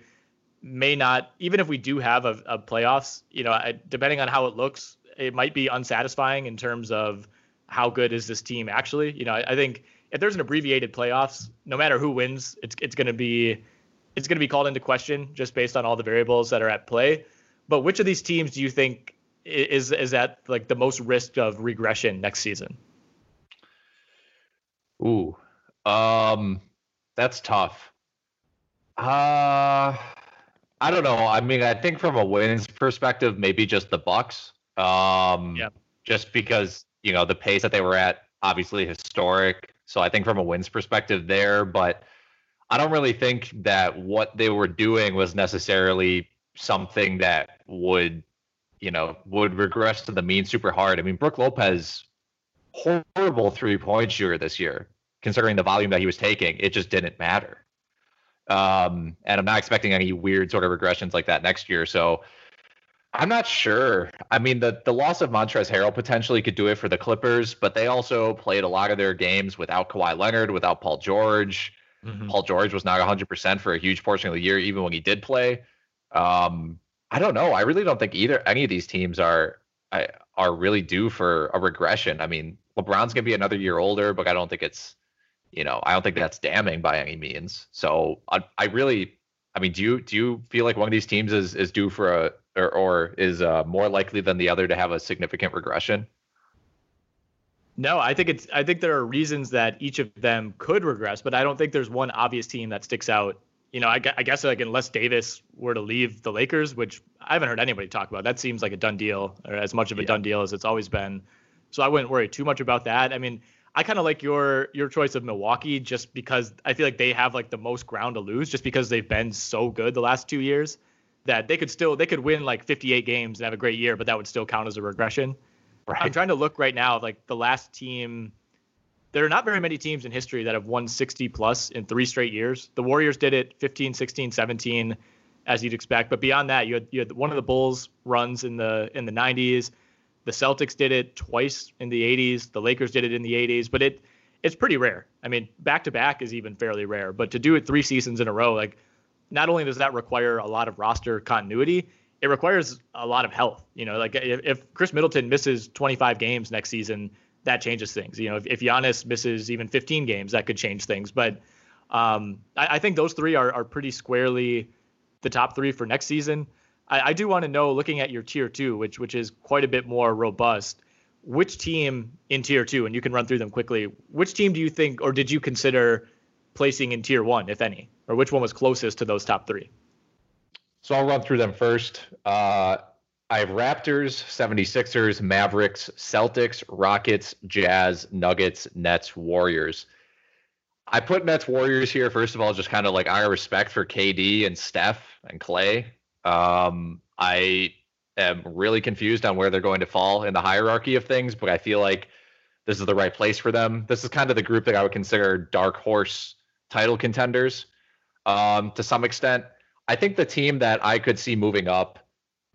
may not, even if we do have a, a playoffs, you know, I, depending on how it looks, it might be unsatisfying in terms of how good is this team actually. You know, I, I think if there's an abbreviated playoffs, no matter who wins, it's it's going to be it's going to be called into question just based on all the variables that are at play. But which of these teams do you think is is at like the most risk of regression next season? Ooh, um, that's tough. Uh I don't know. I mean, I think from a wins perspective, maybe just the Bucks. Um, yeah. Just because you know the pace that they were at, obviously historic. So I think from a wins perspective there, but I don't really think that what they were doing was necessarily something that would you know, would regress to the mean super hard. I mean, Brook Lopez, horrible three point shooter this year, considering the volume that he was taking. It just didn't matter. Um, and I'm not expecting any weird sort of regressions like that next year. So I'm not sure. I mean, the the loss of Montrezl Harrell potentially could do it for the Clippers, but they also played a lot of their games without Kawhi Leonard, without Paul George. Mm-hmm. Paul George was not 100% for a huge portion of the year, even when he did play. Um, I don't know. I really don't think either any of these teams are are really due for a regression. I mean, LeBron's gonna be another year older, but I don't think it's you know I don't think that's damning by any means. So I, I really, I mean, do you do you feel like one of these teams is is due for a or, or is uh, more likely than the other to have a significant regression? No, I think it's I think there are reasons that each of them could regress, but I don't think there's one obvious team that sticks out you know, I, I, guess like unless Davis were to leave the Lakers, which I haven't heard anybody talk about, that seems like a done deal or as much of a yeah. done deal as it's always been. So I wouldn't worry too much about that. I mean, I kind of like your your choice of Milwaukee just because I feel like they have like the most ground to lose just because they've been so good the last two years that they could still they could win like 58 games and have a great year, but that would still count as a regression. Right. I'm trying to look right now like the last team there are not very many teams in history that have won 60 plus in three straight years. The Warriors did it 15, 16, 17, as you'd expect. But beyond that, you had, you had one of the Bulls runs in the in the 90s. The Celtics did it twice in the 80s. The Lakers did it in the 80s. But it it's pretty rare. I mean, back to back is even fairly rare. But to do it three seasons in a row, like not only does that require a lot of roster continuity, it requires a lot of health. You know, like if, if Khris Middleton misses 25 games next season that changes things. You know, if, if Giannis misses even 15 games, that could change things. But um, I, I, think those three are, are pretty squarely the top three for next season. I, I do want to know, looking at your tier two, which which is quite a bit more robust, which team in tier two, and you can run through them quickly. Which team do you think, or did you consider placing in tier one, if any, or which one was closest to those top three? So I'll run through them first. Uh, I have Raptors, 76ers, Mavericks, Celtics, Rockets, Jazz, Nuggets, Nets, Warriors. I put Nets Warriors here, first of all, just kind of like our respect for KD and Steph and Klay. Um, I am really confused on where they're going to fall in the hierarchy of things, but I feel like this is the right place for them. This is kind of the group that I would consider dark horse title contenders um, to some extent. I think the team that I could see moving up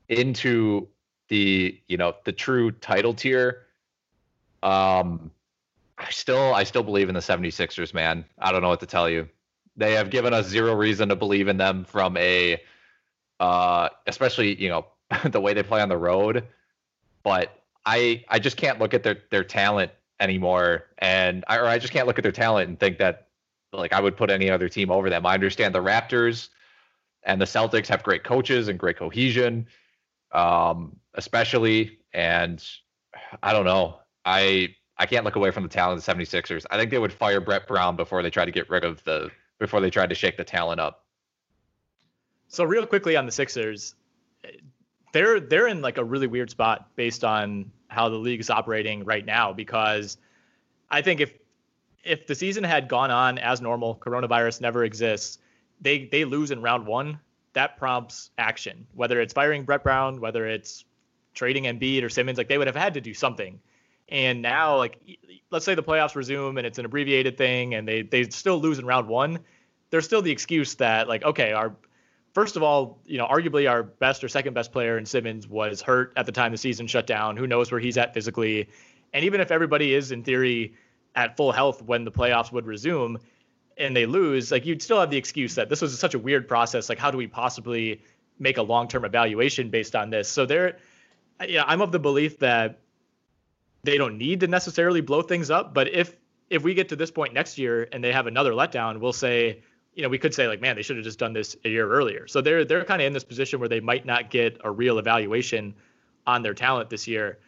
into the you know the true title tier um i still i still believe in the 76ers man. I don't know what to tell you. They have given us zero reason to believe in them from a uh especially you know [LAUGHS] the way they play on the road. But I I just can't look at their their talent anymore, and I, or I just can't look at their talent and think that like I would put any other team over them. I understand the Raptors and the Celtics have great coaches and great cohesion, um, especially. And I don't know. I I can't look away from the talent of the 76ers. I think they would fire Brett Brown before they try to get rid of the before they tried to shake the talent up. So real quickly on the Sixers, they're they're in like a really weird spot based on how the league is operating right now because I think if if the season had gone on as normal, coronavirus never exists, they they lose in round one. That prompts action, whether it's firing Brett Brown, whether it's trading Embiid or Simmons. Like they would have had to do something. And now, like let's say the playoffs resume and it's an abbreviated thing, and they they still lose in round one. There's still the excuse that like okay, our first of all, you know, arguably our best or second best player in Simmons was hurt at the time the season shut down. Who knows where he's at physically? And even if everybody is in theory at full health when the playoffs would resume and they lose, like you'd still have the excuse that this was such a weird process. Like, how do we possibly make a long term evaluation based on this? So there, know, I'm of the belief that they don't need to necessarily blow things up. But if if we get to this point next year and they have another letdown, we'll say, you know, we could say like, man, they should have just done this a year earlier. So they're they're kind of in this position where they might not get a real evaluation on their talent this year.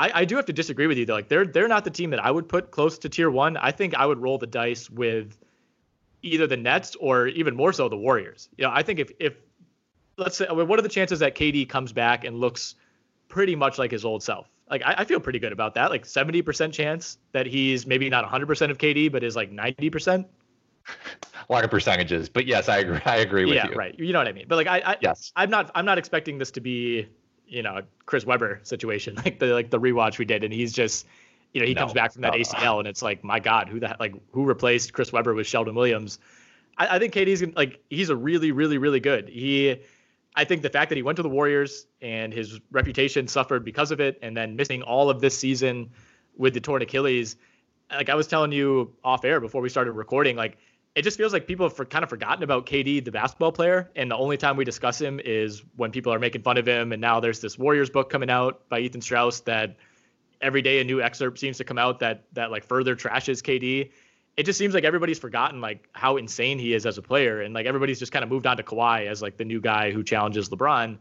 I, I do have to disagree with you though. Like they're they're not the team that I would put close to tier one. I think I would roll the dice with either the Nets or even more so the Warriors. You know, I think if if let's say what are the chances that KD comes back and looks pretty much like his old self? Like I, I feel pretty good about that. Like 70% chance that he's maybe not 100% of KD, but is like 90%. [LAUGHS] A lot of percentages, but yes, I agree. I agree with yeah, you. Yeah, right. You know what I mean. But like I, I yes, I'm not I'm not expecting this to be you know Chris Webber situation [LAUGHS] like the like the rewatch we did, and he's just you know he no, comes back from that uh-uh. no. ACL, and it's like my God, who that like who replaced Chris Webber with Sheldon Williams? I, I think KD's like he's a really really really good. He I think the fact that he went to the Warriors and his reputation suffered because of it, and then missing all of this season with the torn Achilles. Like I was telling you off air before we started recording, like it just feels like people have for, kind of forgotten about KD, the basketball player, and the only time we discuss him is when people are making fun of him. And now there's this Warriors book coming out by Ethan Strauss that every day a new excerpt seems to come out that that like further trashes KD. It just seems like everybody's forgotten like how insane he is as a player, and like everybody's just kind of moved on to Kawhi as like the new guy who challenges LeBron.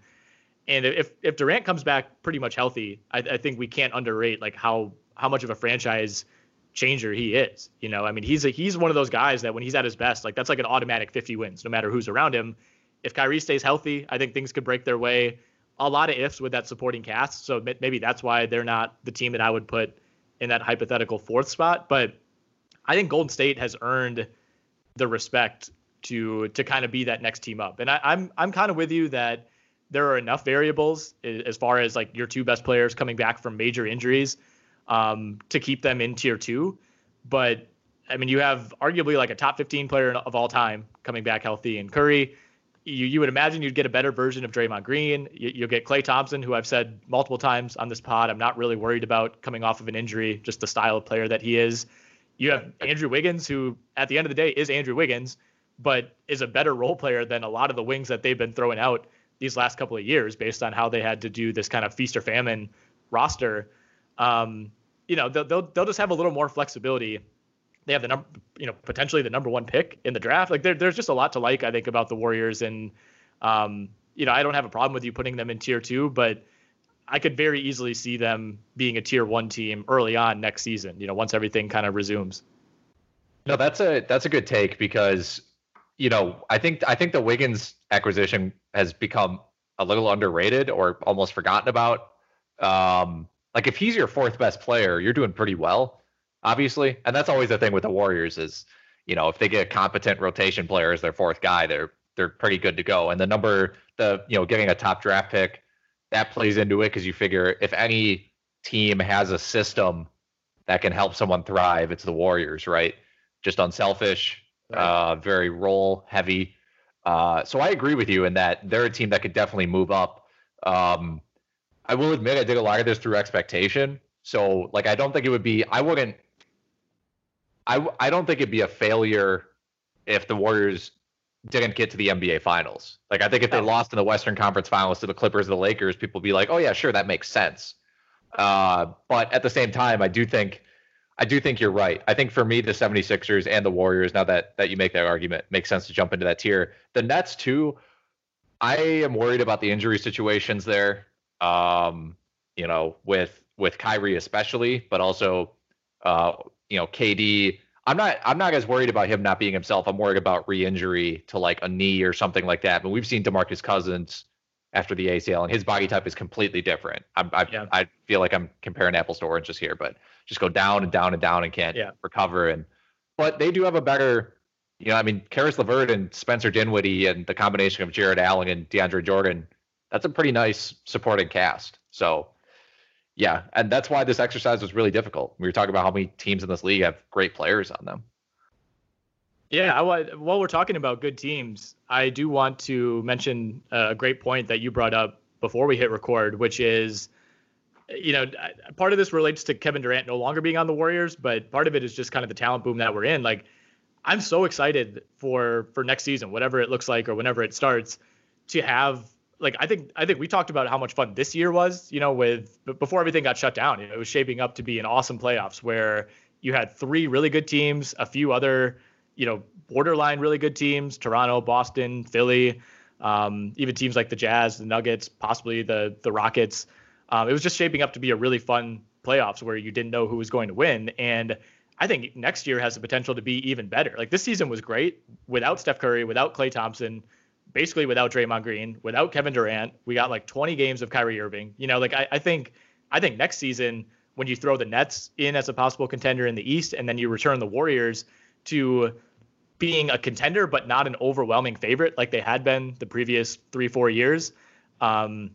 And if if Durant comes back pretty much healthy, I, I think we can't underrate like how how much of a franchise changer he is. You know, I mean, he's a, he's one of those guys that when he's at his best, like that's like an automatic 50 wins, no matter who's around him. If Kyrie stays healthy, I think things could break their way. A lot of ifs with that supporting cast, so maybe that's why they're not the team that I would put in that hypothetical fourth spot. But I think Golden State has earned the respect to to kind of be that next team up, and I, I'm I'm kind of with you that there are enough variables eh, as far as like your two best players coming back from major injuries um, to keep them in tier two. But I mean, you have arguably like a top 15 player of all time coming back healthy in Curry. You, you would imagine you'd get a better version of Draymond Green. You, you'll get Klay Thompson, who I've said multiple times on this pod, I'm not really worried about coming off of an injury, just the style of player that he is. You have Andrew Wiggins, who at the end of the day is Andrew Wiggins, but is a better role player than a lot of the wings that they've been throwing out these last couple of years based on how they had to do this kind of feast or famine roster. Um, you know they'll, they'll they'll just have a little more flexibility. They have the number, you know, potentially the number one pick in the draft. Like there, there's just a lot to like, I think, about the Warriors. And um, you know, I don't have a problem with you putting them in tier two, but I could very easily see them being a tier one team early on next season. You know, once everything kind of resumes. No, that's a that's a good take because you know I think I think the Wiggins acquisition has become a little underrated or almost forgotten about. Um, like if he's your fourth best player, you're doing pretty well, obviously. And that's always the thing with the Warriors is, you know, if they get a competent rotation player as their fourth guy, they're they're pretty good to go. And the number, the you know, getting a top draft pick, that plays into it because you figure if any team has a system that can help someone thrive, it's the Warriors, right? Just unselfish, right. uh, very role heavy. Uh, so I agree with you in that they're a team that could definitely move up. Um, I will admit I did a lot of this through expectation. So like I don't think it would be I wouldn't I I don't think it'd be a failure if the Warriors didn't get to the NBA finals. Like I think if they lost in the Western Conference finals to the Clippers or the Lakers, people would be like, "Oh yeah, sure, that makes sense." Uh, but at the same time, I do think I do think you're right. I think for me, the 76ers and the Warriors, now that that you make that argument, makes sense to jump into that tier. The Nets too. I am worried about the injury situations there. Um, you know, with with Kyrie especially, but also uh, you know, KD. I'm not I'm not as worried about him not being himself. I'm worried about re-injury to like a knee or something like that. But we've seen DeMarcus Cousins after the ACL, and his body type is completely different. I I, yeah. I feel like I'm comparing apples to oranges here, but just go down and down and down and can't yeah. recover. And but they do have a better, you know, I mean, Caris LeVert and Spencer Dinwiddie and the combination of Jarrett Allen and DeAndre Jordan, that's a pretty nice supporting cast. So yeah, and that's why this exercise was really difficult. We were talking about how many teams in this league have great players on them. Yeah, I, while we're talking about good teams, I do want to mention a great point that you brought up before we hit record, which is, you know, part of this relates to Kevin Durant no longer being on the Warriors, but part of it is just kind of the talent boom that we're in. Like, I'm so excited for for next season, whatever it looks like or whenever it starts, to have like I think I think we talked about how much fun this year was, you know, with before everything got shut down. It was shaping up to be an awesome playoffs where you had three really good teams, a few other you know, borderline really good teams, Toronto, Boston, Philly, um, even teams like the Jazz, the Nuggets, possibly the the Rockets. Um, it was just shaping up to be a really fun playoffs where you didn't know who was going to win. And I think next year has the potential to be even better. Like this season was great without Steph Curry, without Klay Thompson, basically without Draymond Green, without Kevin Durant. We got like 20 games of Kyrie Irving. You know, like I, I think I think next season when you throw the Nets in as a possible contender in the East and then you return the Warriors to being a contender, but not an overwhelming favorite like they had been the previous three, four years. Um,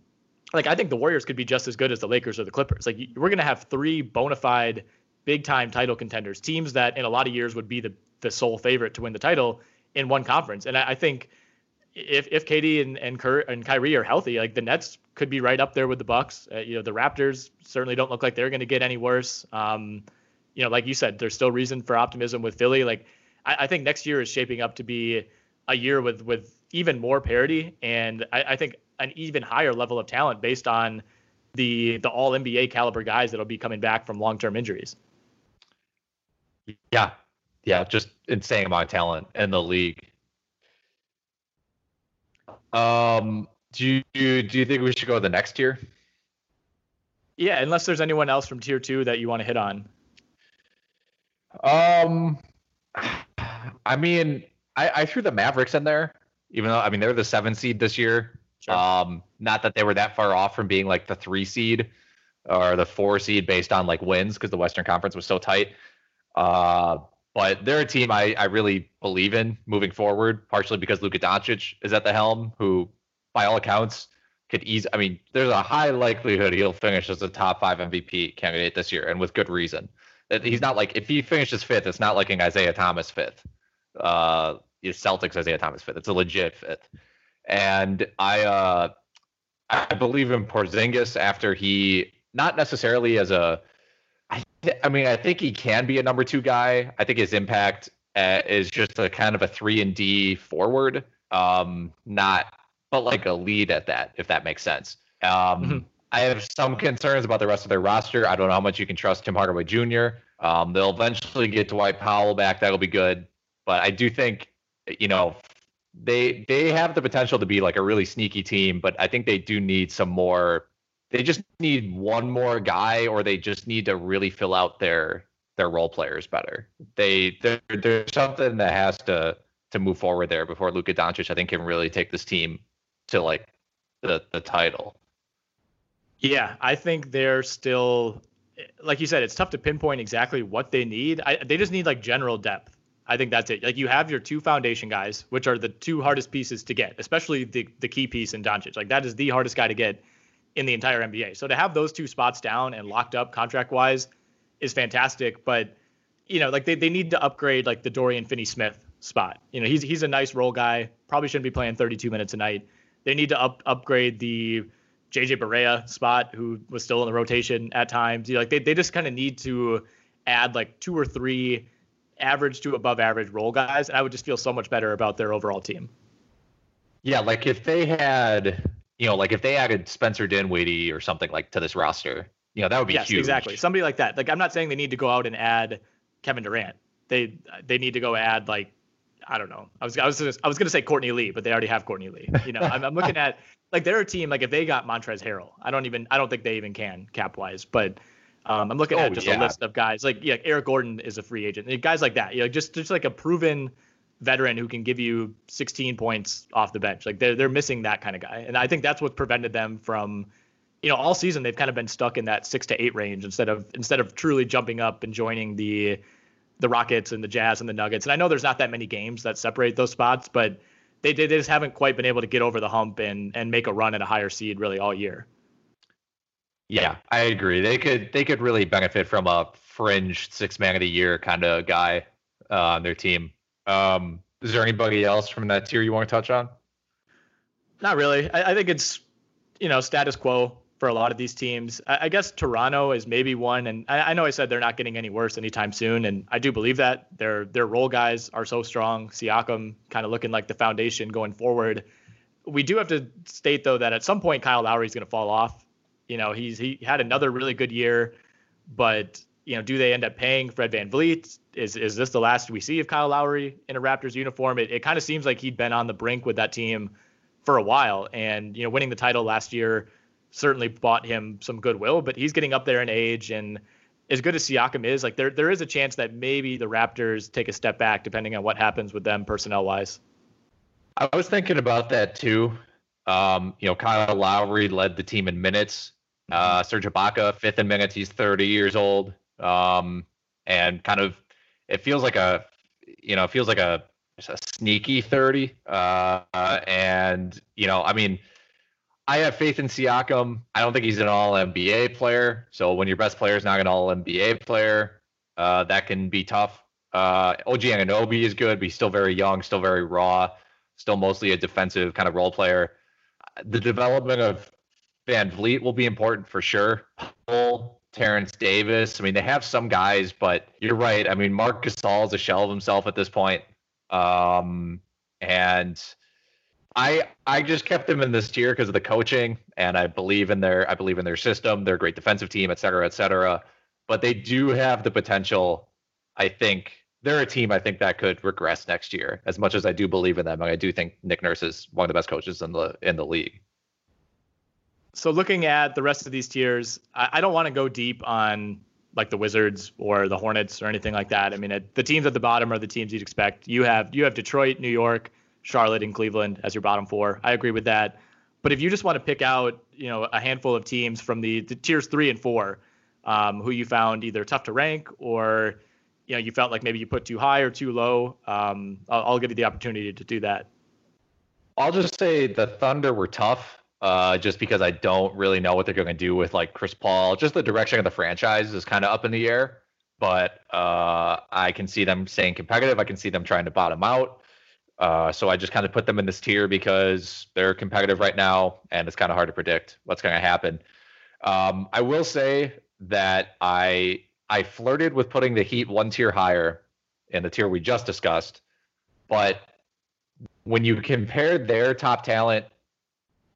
like I think the Warriors could be just as good as the Lakers or the Clippers. Like we're gonna have three bona fide big time title contenders, teams that in a lot of years would be the the sole favorite to win the title in one conference. And I, I think if if KD and and, Ky- and Kyrie are healthy, like the Nets could be right up there with the Bucks. Uh, you know, the Raptors certainly don't look like they're going to get any worse. Um, you know, like you said, there's still reason for optimism with Philly. Like I, I, think next year is shaping up to be a year with with even more parity and I, I think an even higher level of talent based on the the all NBA caliber guys that'll be coming back from long term injuries. Yeah. Yeah, just insane amount of talent in the league. Um do you do you think we should go to the next tier? Yeah, unless there's anyone else from tier two that you want to hit on. Um [SIGHS] I mean, I, I threw the Mavericks in there, even though I mean they're the seven seed this year. Sure. Um, not that they were that far off from being like the three seed or the four seed based on like wins because the Western Conference was so tight. Uh, but they're a team I, I really believe in moving forward, partially because Luka Doncic is at the helm, who, by all accounts, could ease. I mean, there's a high likelihood he'll finish as a top five MVP candidate this year, and with good reason. He's not like if he finishes fifth, it's not like an Isaiah Thomas fifth uh, Celtics Isaiah Thomas fifth. It's a legit fifth, and I uh, I believe in Porzingis after he not necessarily as a I, mean I think he can be a number two guy. I think his impact uh, is just a kind of a three and D forward, um, not but like a lead at that if that makes sense. Um, mm-hmm. I have some concerns about the rest of their roster. I don't know how much you can trust Tim Hardaway Jr. Um, they'll eventually get Dwight Powell back. That'll be good. But I do think, you know, they they have the potential to be like a really sneaky team, but I think they do need some more. They just need one more guy, or they just need to really fill out their their role players better. They there's something that has to to move forward there before Luka Doncic, I think, can really take this team to like the the title. Yeah, I think they're still, like you said, it's tough to pinpoint exactly what they need. I, they just need like general depth. I think that's it. Like you have your two foundation guys, which are the two hardest pieces to get, especially the the key piece in Doncic. Like that is the hardest guy to get in the entire NBA. So to have those two spots down and locked up contract wise is fantastic. But you know, like they, they need to upgrade like the Dorian Finney Smith spot. You know, he's he's a nice role guy. Probably shouldn't be playing 32 minutes a night. They need to up upgrade the JJ Barea spot, who was still in the rotation at times. You know, like they, they just kind of need to add like two or three average to above average role guys, and I would just feel so much better about their overall team. Yeah, like if they had, you know, like if they added Spencer Dinwiddie or something like to this roster, You know, that would be yes, huge. exactly. Somebody like that. Like I'm not saying they need to go out and add Kevin Durant. They they need to go add like I don't know. I was I was just, I was gonna say Courtney Lee, but they already have Courtney Lee. You know, I'm, I'm looking [LAUGHS] at like they're a team like if they got Montrezl Harrell, I don't even I don't think they even can cap wise, but. Um, I'm looking Oh, at just yeah. a list of guys like yeah, Eric Gordon is a free agent. Guys like that, you know, just just like a proven veteran who can give you 16 points off the bench. Like they're they're missing that kind of guy, and I think that's what prevented them from, you know, all season they've kind of been stuck in that six to eight range instead of instead of truly jumping up and joining the the Rockets and the Jazz and the Nuggets. And I know there's not that many games that separate those spots, but they they just haven't quite been able to get over the hump and and make a run at a higher seed really all year. Yeah, I agree. They could they could really benefit from a fringe six man of the year kind of guy uh, on their team. Um, is there anybody else from that tier you want to touch on? Not really. I, I think it's you know status quo for a lot of these teams. I, I guess Toronto is maybe one, and I, I know I said they're not getting any worse anytime soon, and I do believe that their their role guys are so strong. Siakam kind of looking like the foundation going forward. We do have to state though that at some point Kyle Lowry is going to fall off. You know he's he had another really good year, but you know do they end up paying Fred VanVleet? Is is this the last we see of Kyle Lowry in a Raptors uniform? It it kind of seems like he'd been on the brink with that team for a while, and you know winning the title last year certainly bought him some goodwill, but he's getting up there in age and as good as Siakam is, like there there is a chance that maybe the Raptors take a step back depending on what happens with them personnel wise. I was thinking about that too. Um, you know, Kyle Lowry led the team in minutes. Uh, Serge Ibaka, fifth in minutes. He's 30 years old. Um, and kind of, it feels like a, you know, it feels like a, a sneaky 30. Uh, and, you know, I mean, I have faith in Siakam. I don't think he's an all NBA player. So when your best player is not an all NBA player, uh, that can be tough. Uh, OG Anunoby is good, but he's still very young, still very raw, still mostly a defensive kind of role player. The development of VanVleet will be important for sure. Terence Davis. I mean, they have some guys, but you're right. I mean, Marc Gasol is a shell of himself at this point. Um, and I I just kept them in this tier because of the coaching, and I believe in their I believe in their system. They're a great defensive team, et cetera, et cetera. But they do have the potential. I think they're a team. I think that could regress next year. As much as I do believe in them, I do think Nick Nurse is one of the best coaches in the in the league. So looking at the rest of these tiers, I, I don't want to go deep on like the Wizards or the Hornets or anything like that. I mean, it, the teams at the bottom are the teams you'd expect. You have you have Detroit, New York, Charlotte, and Cleveland as your bottom four. I agree with that. But if you just want to pick out, you know, a handful of teams from the, the tiers three and four, um, who you found either tough to rank or, you know, you felt like maybe you put too high or too low, um, I'll, I'll give you the opportunity to do that. I'll just say the Thunder were tough, uh, just because I don't really know what they're going to do with like Chris Paul. Just the direction of the franchise is kind of up in the air. But uh, I can see them staying competitive. I can see them trying to bottom out. Uh, so I just kind of put them in this tier because they're competitive right now, and it's kind of hard to predict what's going to happen. Um, I will say that I I flirted with putting the Heat one tier higher in the tier we just discussed, but when you compare their top talent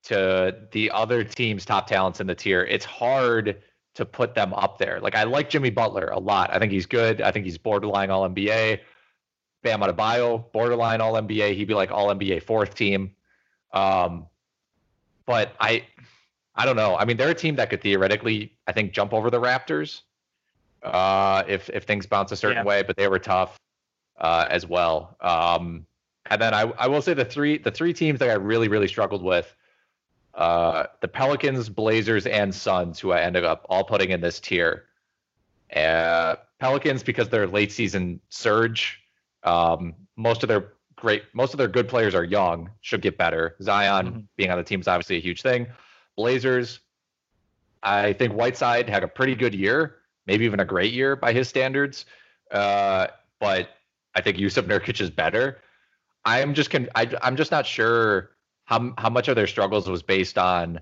to the other team's top talents in the tier, it's hard to put them up there. Like I like Jimmy Butler a lot. I think he's good. I think he's borderline all NBA. Bam Adebayo, borderline all NBA. He'd be like all NBA fourth team. Um, but I, I don't know. I mean, they're a team that could theoretically, I think, jump over the Raptors uh, if if things bounce a certain Yeah. way. But they were tough uh, as well. Um, and then I, I will say the three the three teams that I really really struggled with, uh, the Pelicans, Blazers, and Suns, who I ended up all putting in this tier. Uh, Pelicans because their late season surge. Um, most of their great, most of their good players are young, should get better. Zion Mhm. being on the team is obviously a huge thing. Blazers, I think Whiteside had a pretty good year, maybe even a great year by his standards. Uh, but I think Jusuf Nurkic is better. I'm just con- I, I'm just not sure how how much of their struggles was based on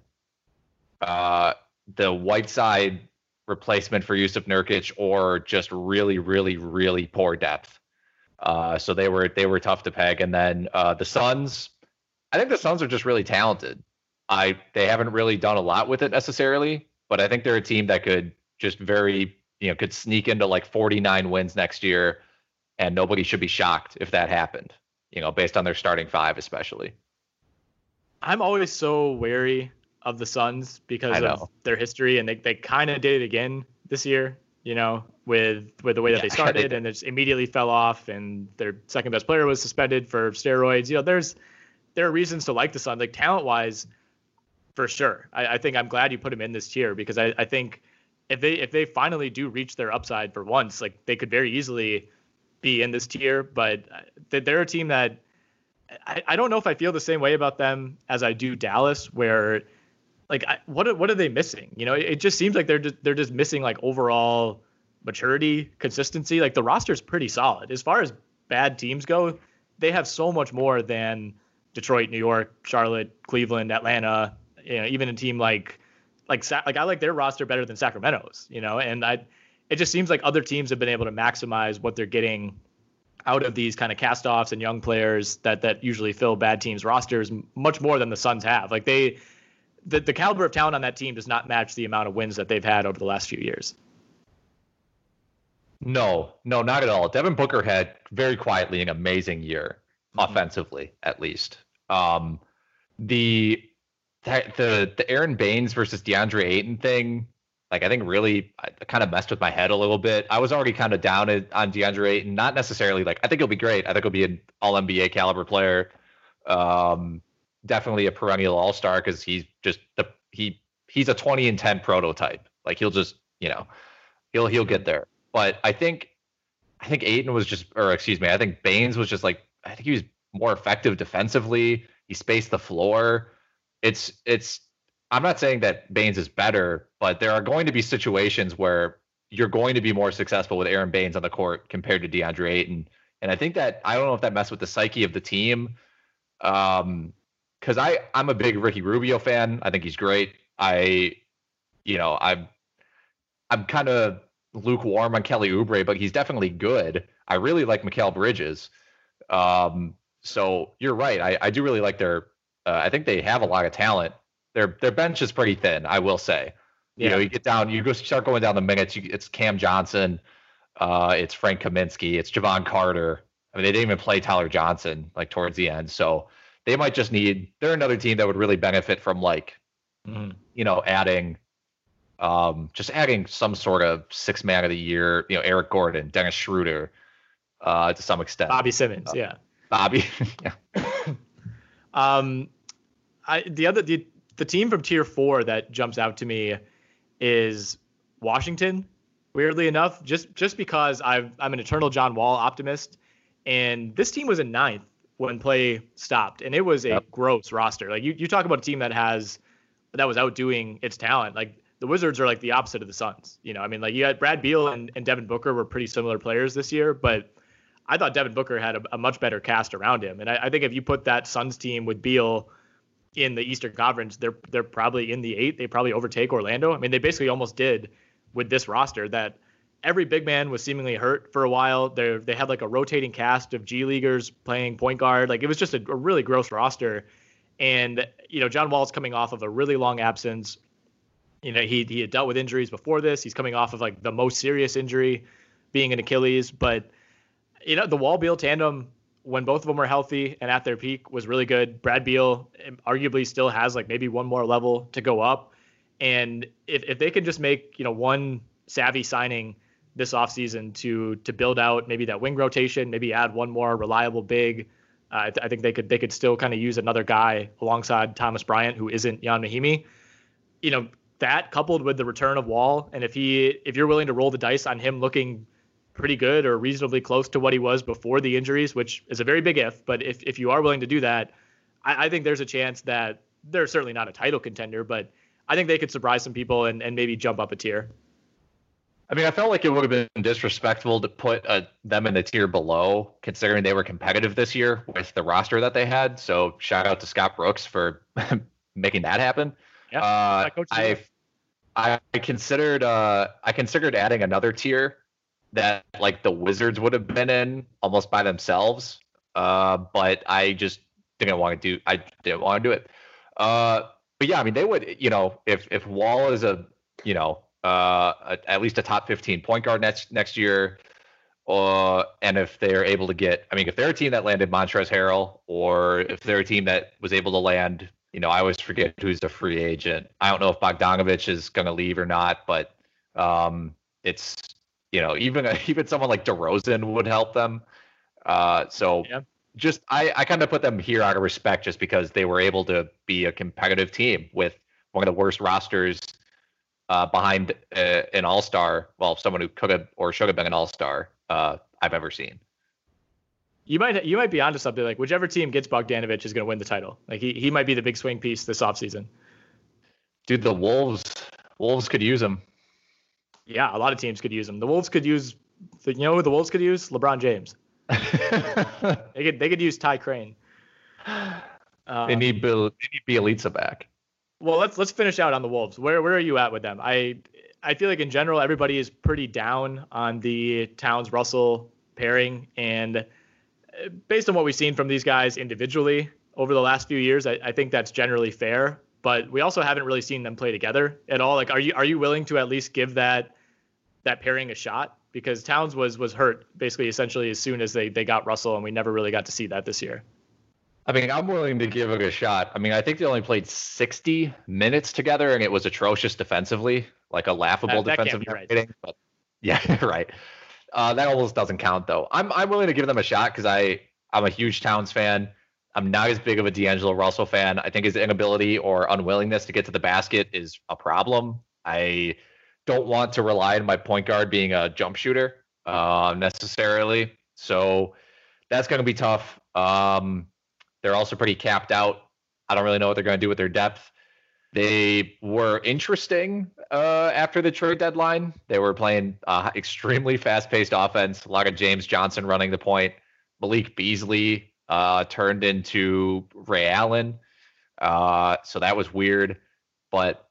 uh, the Whiteside replacement for Jusuf Nurkic or just really really really poor depth. Uh, so they were they were tough to peg. And then uh, the Suns, I think the Suns are just really talented. I they haven't really done a lot with it necessarily. but I think they're a team that could just very, you know, could sneak into like 49 wins next year, and nobody should be shocked if that happened. You know, based on their starting five, especially. I'm always so wary of the Suns because of their history, and they, they kind of did it again this year. You know, with with the way that [LAUGHS] Yeah, they started, they- and it immediately fell off, and their second best player was suspended for steroids. You know, there's there are reasons to like the Suns, like talent wise, for sure. I, I think I'm glad you put him in this tier because I, I think if they if they finally do reach their upside for once, like they could very easily be in this tier. But uh, they're a team that I, I don't know if I feel the same way about them as I do Dallas, where like I, what what are they missing? You know, it, it just seems like they're just they're just missing like overall maturity, consistency. Like the roster's pretty solid as far as bad teams go. They have so much more than Detroit, New York, Charlotte, Cleveland, Atlanta. You know, even a team like like like I like their roster better than Sacramento's. You know, and I it just seems like other teams have been able to maximize what they're getting out of these kind of cast-offs and young players that that usually fill bad teams rosters much more than the Suns have. Like they the, the caliber of talent on that team does not match the amount of wins that they've had over the last few years. No, no, not at all. Devin Booker had very quietly an amazing year, offensively at least. Um, the the the Aron Baynes versus DeAndre Ayton thing, like I think really kind of messed with my head a little bit. I was already kind of down on DeAndre Ayton, not necessarily like I think he'll be great. I think he'll be an All NBA caliber player. Um, definitely a perennial All Star because he's just the he he's a 20 and 10 prototype. Like he'll just you know he'll he'll get there. But I think I think Ayton was just or excuse me, I think Baynes was just like I think he was more effective defensively. He spaced the floor. It's it's I'm not saying that Baynes is better, but there are going to be situations where you're going to be more successful with Aron Baynes on the court compared to DeAndre Ayton. And I think that I don't know if that messed with the psyche of the team. Um because I I'm a big Ricky Rubio fan. I think he's great. I you know, I'm I'm kind of lukewarm on Kelly Oubre, but he's definitely good. I really like Mikal Bridges. Um, so you're right. I, I do really like their. Uh, I think they have a lot of talent. Their their bench is pretty thin. I will say. You know, you get down, you go start going down the minutes. You, it's Cam Johnson, uh, it's Frank Kaminsky, it's Jevon Carter. I mean, they didn't even play Tyler Johnson like towards the end, so they might just need. They're another team that would really benefit from like, you know, adding um, just adding some sort of six man of the year, you know, Eric Gordon, Dennis Schroeder, uh, to some extent. Bobby Simmons, Uh, yeah. Bobby. [LAUGHS] yeah. [LAUGHS] Um, I the other the the team from tier four that jumps out to me is Washington. Weirdly enough, just just because I've I'm an eternal John Wall optimist, and this team was in ninth when play stopped, and it was a gross roster. Like you you talk about a team that has that was outdoing its talent. Like the Wizards are like the opposite of the Suns. You know, I mean, like you had Brad Beal and, and Devin Booker were pretty similar players this year, but I thought Devin Booker had a, a much better cast around him. And I, I think if you put that Suns team with Beal in the Eastern Conference, they're they're probably in the eight. They probably overtake Orlando. I mean, they basically almost did with this roster that every big man was seemingly hurt for a while. They they had like a rotating cast of G leaguers playing point guard. Like it was just a, a really gross roster. And you know, John Wall's coming off of a really long absence. You know, he he had dealt with injuries before this. He's coming off of like the most serious injury, being an Achilles. But you know, the Wall Beal tandem when both of them were healthy and at their peak was really good. Brad Beal um, arguably still has like maybe one more level to go up. And if, if they can just make, you know, one savvy signing this offseason to to build out maybe that wing rotation, maybe add one more reliable big, uh, I, th- I think they could they could still kind of use another guy alongside Thomas Bryant who isn't Ian Mahinmi. You know, that coupled with the return of Wall, and if he if you're willing to roll the dice on him looking pretty good or reasonably close to what he was before the injuries, which is a very big if. But if, if you are willing to do that, I, I think there's a chance that they're certainly not a title contender, but I think they could surprise some people and, and maybe jump up a tier. I mean, I felt like it would have been disrespectful to put uh, them in the tier below, considering they were competitive this year with the roster that they had. So shout out to Scott Brooks for [LAUGHS] making that happen. Yeah, uh, that coach is I. I considered uh, I considered adding another tier that like the Wizards would have been in almost by themselves, uh, but I just didn't want to do. I didn't want to do it. Uh, but yeah, I mean, they would. You know, if if Wall is a you know, uh, a, at least a top 15 point guard next next year. Uh, and if they're able to get, I mean, if they're a team that landed Montrezl Harrell, or if they're a team that was able to land, you know, I always forget who's a free agent. I don't know if Bogdanovic is going to leave or not, but um, it's you know, even [LAUGHS] even someone like DeRozan would help them. Uh, so yeah. just I I kind of put them here out of respect, just because they were able to be a competitive team with one of the worst rosters uh, behind uh, an All Star. Well, someone who could have or should have been an All Star uh, I've ever seen. You might you might be onto something like whichever team gets Bogdanovic is going to win the title. Like he he might be the big swing piece this offseason. Dude, the Wolves Wolves could use him. Yeah, a lot of teams could use him. The Wolves could use you know who the Wolves could use? LeBron James. [LAUGHS] they could they could use Ty Crane. Um, they need Bill they need Bjelica back. Well, let's let's finish out on the Wolves. Where where are you at with them? I I feel like in general everybody is pretty down on the Towns Russell pairing, and uh, based on what we've seen from these guys individually over the last few years, I, I think that's generally fair. But we also haven't really seen them play together at all. Like, are you are you willing to at least give that that pairing a shot? Because Towns was was hurt basically essentially as soon as they they got Russell, and we never really got to see that this year. I mean, I'm willing to give it a shot. I mean, I think they only played 60 minutes together, and it was atrocious defensively, like a laughable that, defensive that rating. Right. But [LAUGHS] yeah, [LAUGHS] right. Uh, that almost doesn't count though. I'm I'm willing to give them a shot because I I'm a huge Towns fan. I'm not as big of a D'Angelo Russell fan. I think his inability or unwillingness to get to the basket is a problem. I don't want to rely on my point guard being a jump shooter uh, necessarily. So that's going to be tough. Um, they're also pretty capped out. I don't really know what they're going to do with their depth. They were interesting uh, after the trade deadline. They were playing uh, extremely fast-paced offense. A lot of James Johnson running the point. Malik Beasley uh, turned into Ray Allen. Uh, so that was weird. But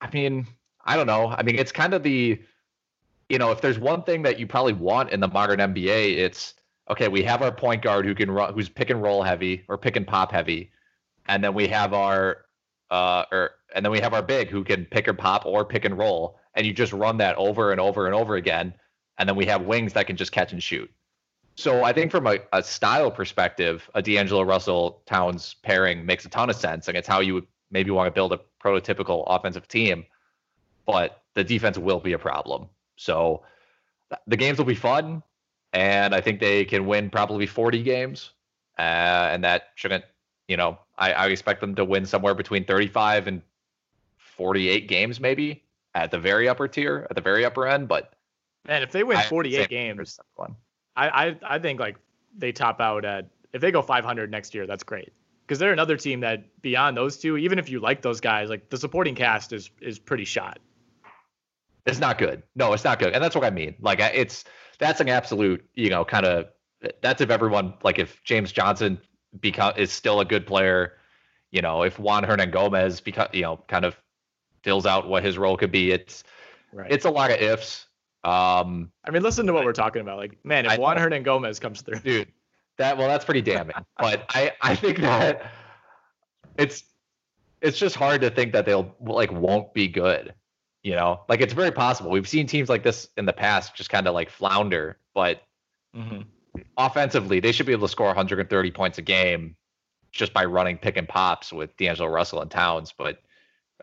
I mean, I don't know. I mean, it's kind of the, you know, if there's one thing that you probably want in the modern NBA, it's okay, we have our point guard who can run, who's pick and roll heavy or pick and pop heavy, and then we have our uh, or and then we have our big who can pick and pop or pick and roll, and you just run that over and over and over again, and then we have wings that can just catch and shoot. So I think from a, a style perspective, a D'Angelo Russell Towns pairing makes a ton of sense, and it's how you would maybe want to build a prototypical offensive team. But the defense will be a problem. So the games will be fun and I think they can win probably 40 games, uh, and that shouldn't, you know, I, I expect them to win somewhere between 35 and 48 games, maybe at the very upper tier, at the very upper end. But man, if they win 48 games, I, I I think like they top out at if they go 500 next year, that's great because they're another team that beyond those two, even if you like those guys, like the supporting cast is is pretty shot. It's not good. No, it's not good, and that's what I mean. Like it's that's an absolute, you know, kind of that's if everyone like if James Johnson become is still a good player, you know, if Juan Hernangomez become you know kind of fills out what his role could be. It's right. it's a lot of ifs. Um, I mean, listen to what we're talking about. Like, man, if I, Juan Hernangomez comes through, dude, that well, that's pretty damning. [LAUGHS] but I I think that it's it's just hard to think that they'll like won't be good. You know, like it's very possible. We've seen teams like this in the past just kind of like flounder, but mm-hmm. offensively, they should be able to score 130 points a game just by running pick and pops with D'Angelo Russell and Towns, but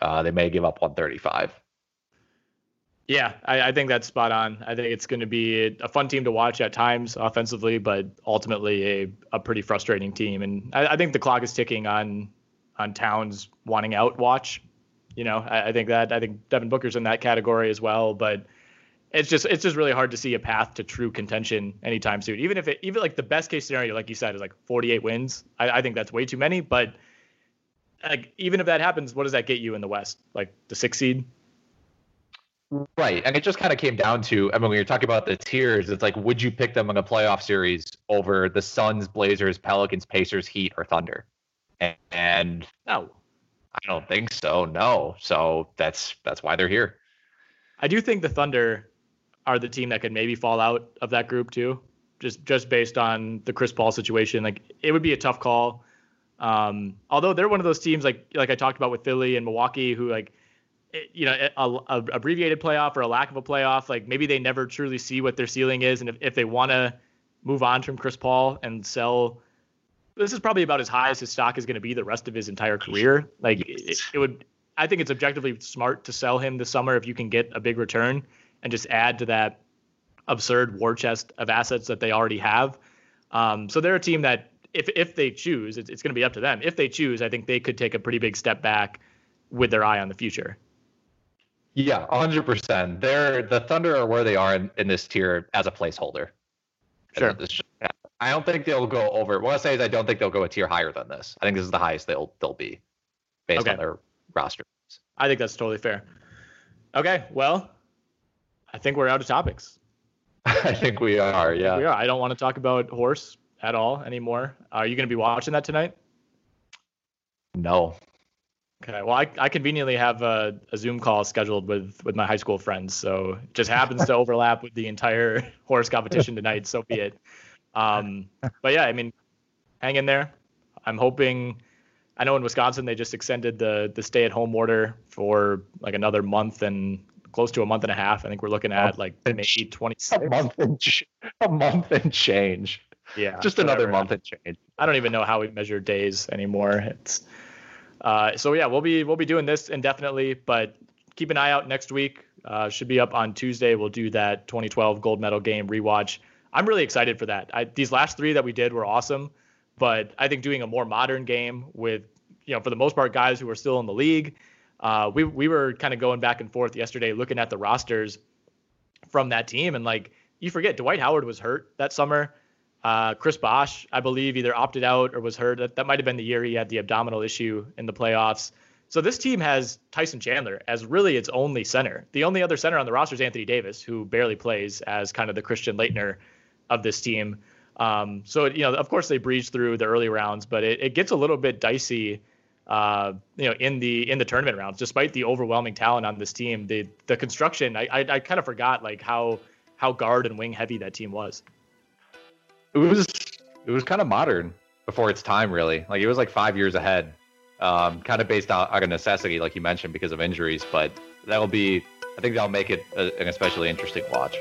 uh, they may give up 135. Yeah, I, I, think that's spot on. I think it's going to be a fun team to watch at times offensively, but ultimately a, a pretty frustrating team. And I, I think the clock is ticking on on Towns wanting out watch. You know, I, I, think that I think Devin Booker's in that category as well, but it's just it's just really hard to see a path to true contention anytime soon. Even if it even like the best case scenario, like you said, is like 48 wins. I, I think that's way too many, but like even if that happens, what does that get you in the West? Like the six seed? Right. And it just kind of came down to I mean, when you're talking about the tiers, it's like, would you pick them in a playoff series over the Suns, Blazers, Pelicans, Pacers, Heat, or Thunder? And, and no. I don't think so. No. So that's that's why they're here. I do think the Thunder are the team that could maybe fall out of that group too. Just just based on the Chris Paul situation, like it would be a tough call. Um, although they're one of those teams like like I talked about with Philly and Milwaukee, who like you know, a, a, abbreviated playoff or a lack of a playoff. Like maybe they never truly see what their ceiling is, and if, if they want to move on from Chris Paul and sell, this is probably about as high as his stock is going to be the rest of his entire career. Like it, it would, I think it's objectively smart to sell him this summer if you can get a big return and just add to that absurd war chest of assets that they already have. Um, so they're a team that if if they choose, it's, it's going to be up to them. If they choose, I think they could take a pretty big step back with their eye on the future. Yeah, 100%. They're the Thunder are where they are in, in this tier as a placeholder. Sure. I don't think they'll go over. What I say is I don't think they'll go a tier higher than this. I think this is the highest they'll they'll be based okay. on their roster. I think that's totally fair. Okay, well, I think we're out of topics. [LAUGHS] I think we are. Yeah, we are. I don't want to talk about horse at all anymore. Are you going to be watching that tonight? No. Okay. Well, I, I conveniently have a, a, Zoom call scheduled with with my high school friends, so it just happens to [LAUGHS] overlap with the entire horse competition tonight. So be it. Um, but yeah, I mean, hang in there. I'm hoping. I know in Wisconsin they just extended the the stay at home order for like another month and close to a month and a half. I think we're looking at like May 26th. A month and a month and change. Yeah. Just whatever. another month and change. I don't even know how we measure days anymore. It's uh, so yeah, we'll be we'll be doing this indefinitely, but keep an eye out next week. Uh, should be up on Tuesday. We'll do that 2012 gold medal game rewatch. I'm really excited for that. I, these last three that we did were awesome, but I think doing a more modern game with you know for the most part guys who are still in the league. Uh, we we were kind of going back and forth yesterday looking at the rosters from that team and like you forget Dwight Howard was hurt that summer. Uh, Chris Bosh, I believe, either opted out or was hurt. That, that might have been the year he had the abdominal issue in the playoffs. So this team has Tyson Chandler as really its only center. The only other center on the roster is Anthony Davis, who barely plays as kind of the Christian Laettner of this team. Um, so you know, of course, they breeze through the early rounds, but it, it gets a little bit dicey. Uh, you know, in the in the tournament rounds, despite the overwhelming talent on this team, the the construction, I I, I kind of forgot like how how guard and wing heavy that team was it was it was kind of modern before its time, really. Like it was like five years ahead, um, kind of based on, on a necessity, like you mentioned, because of injuries. But that'll be, I think that'll make it a, an especially interesting watch.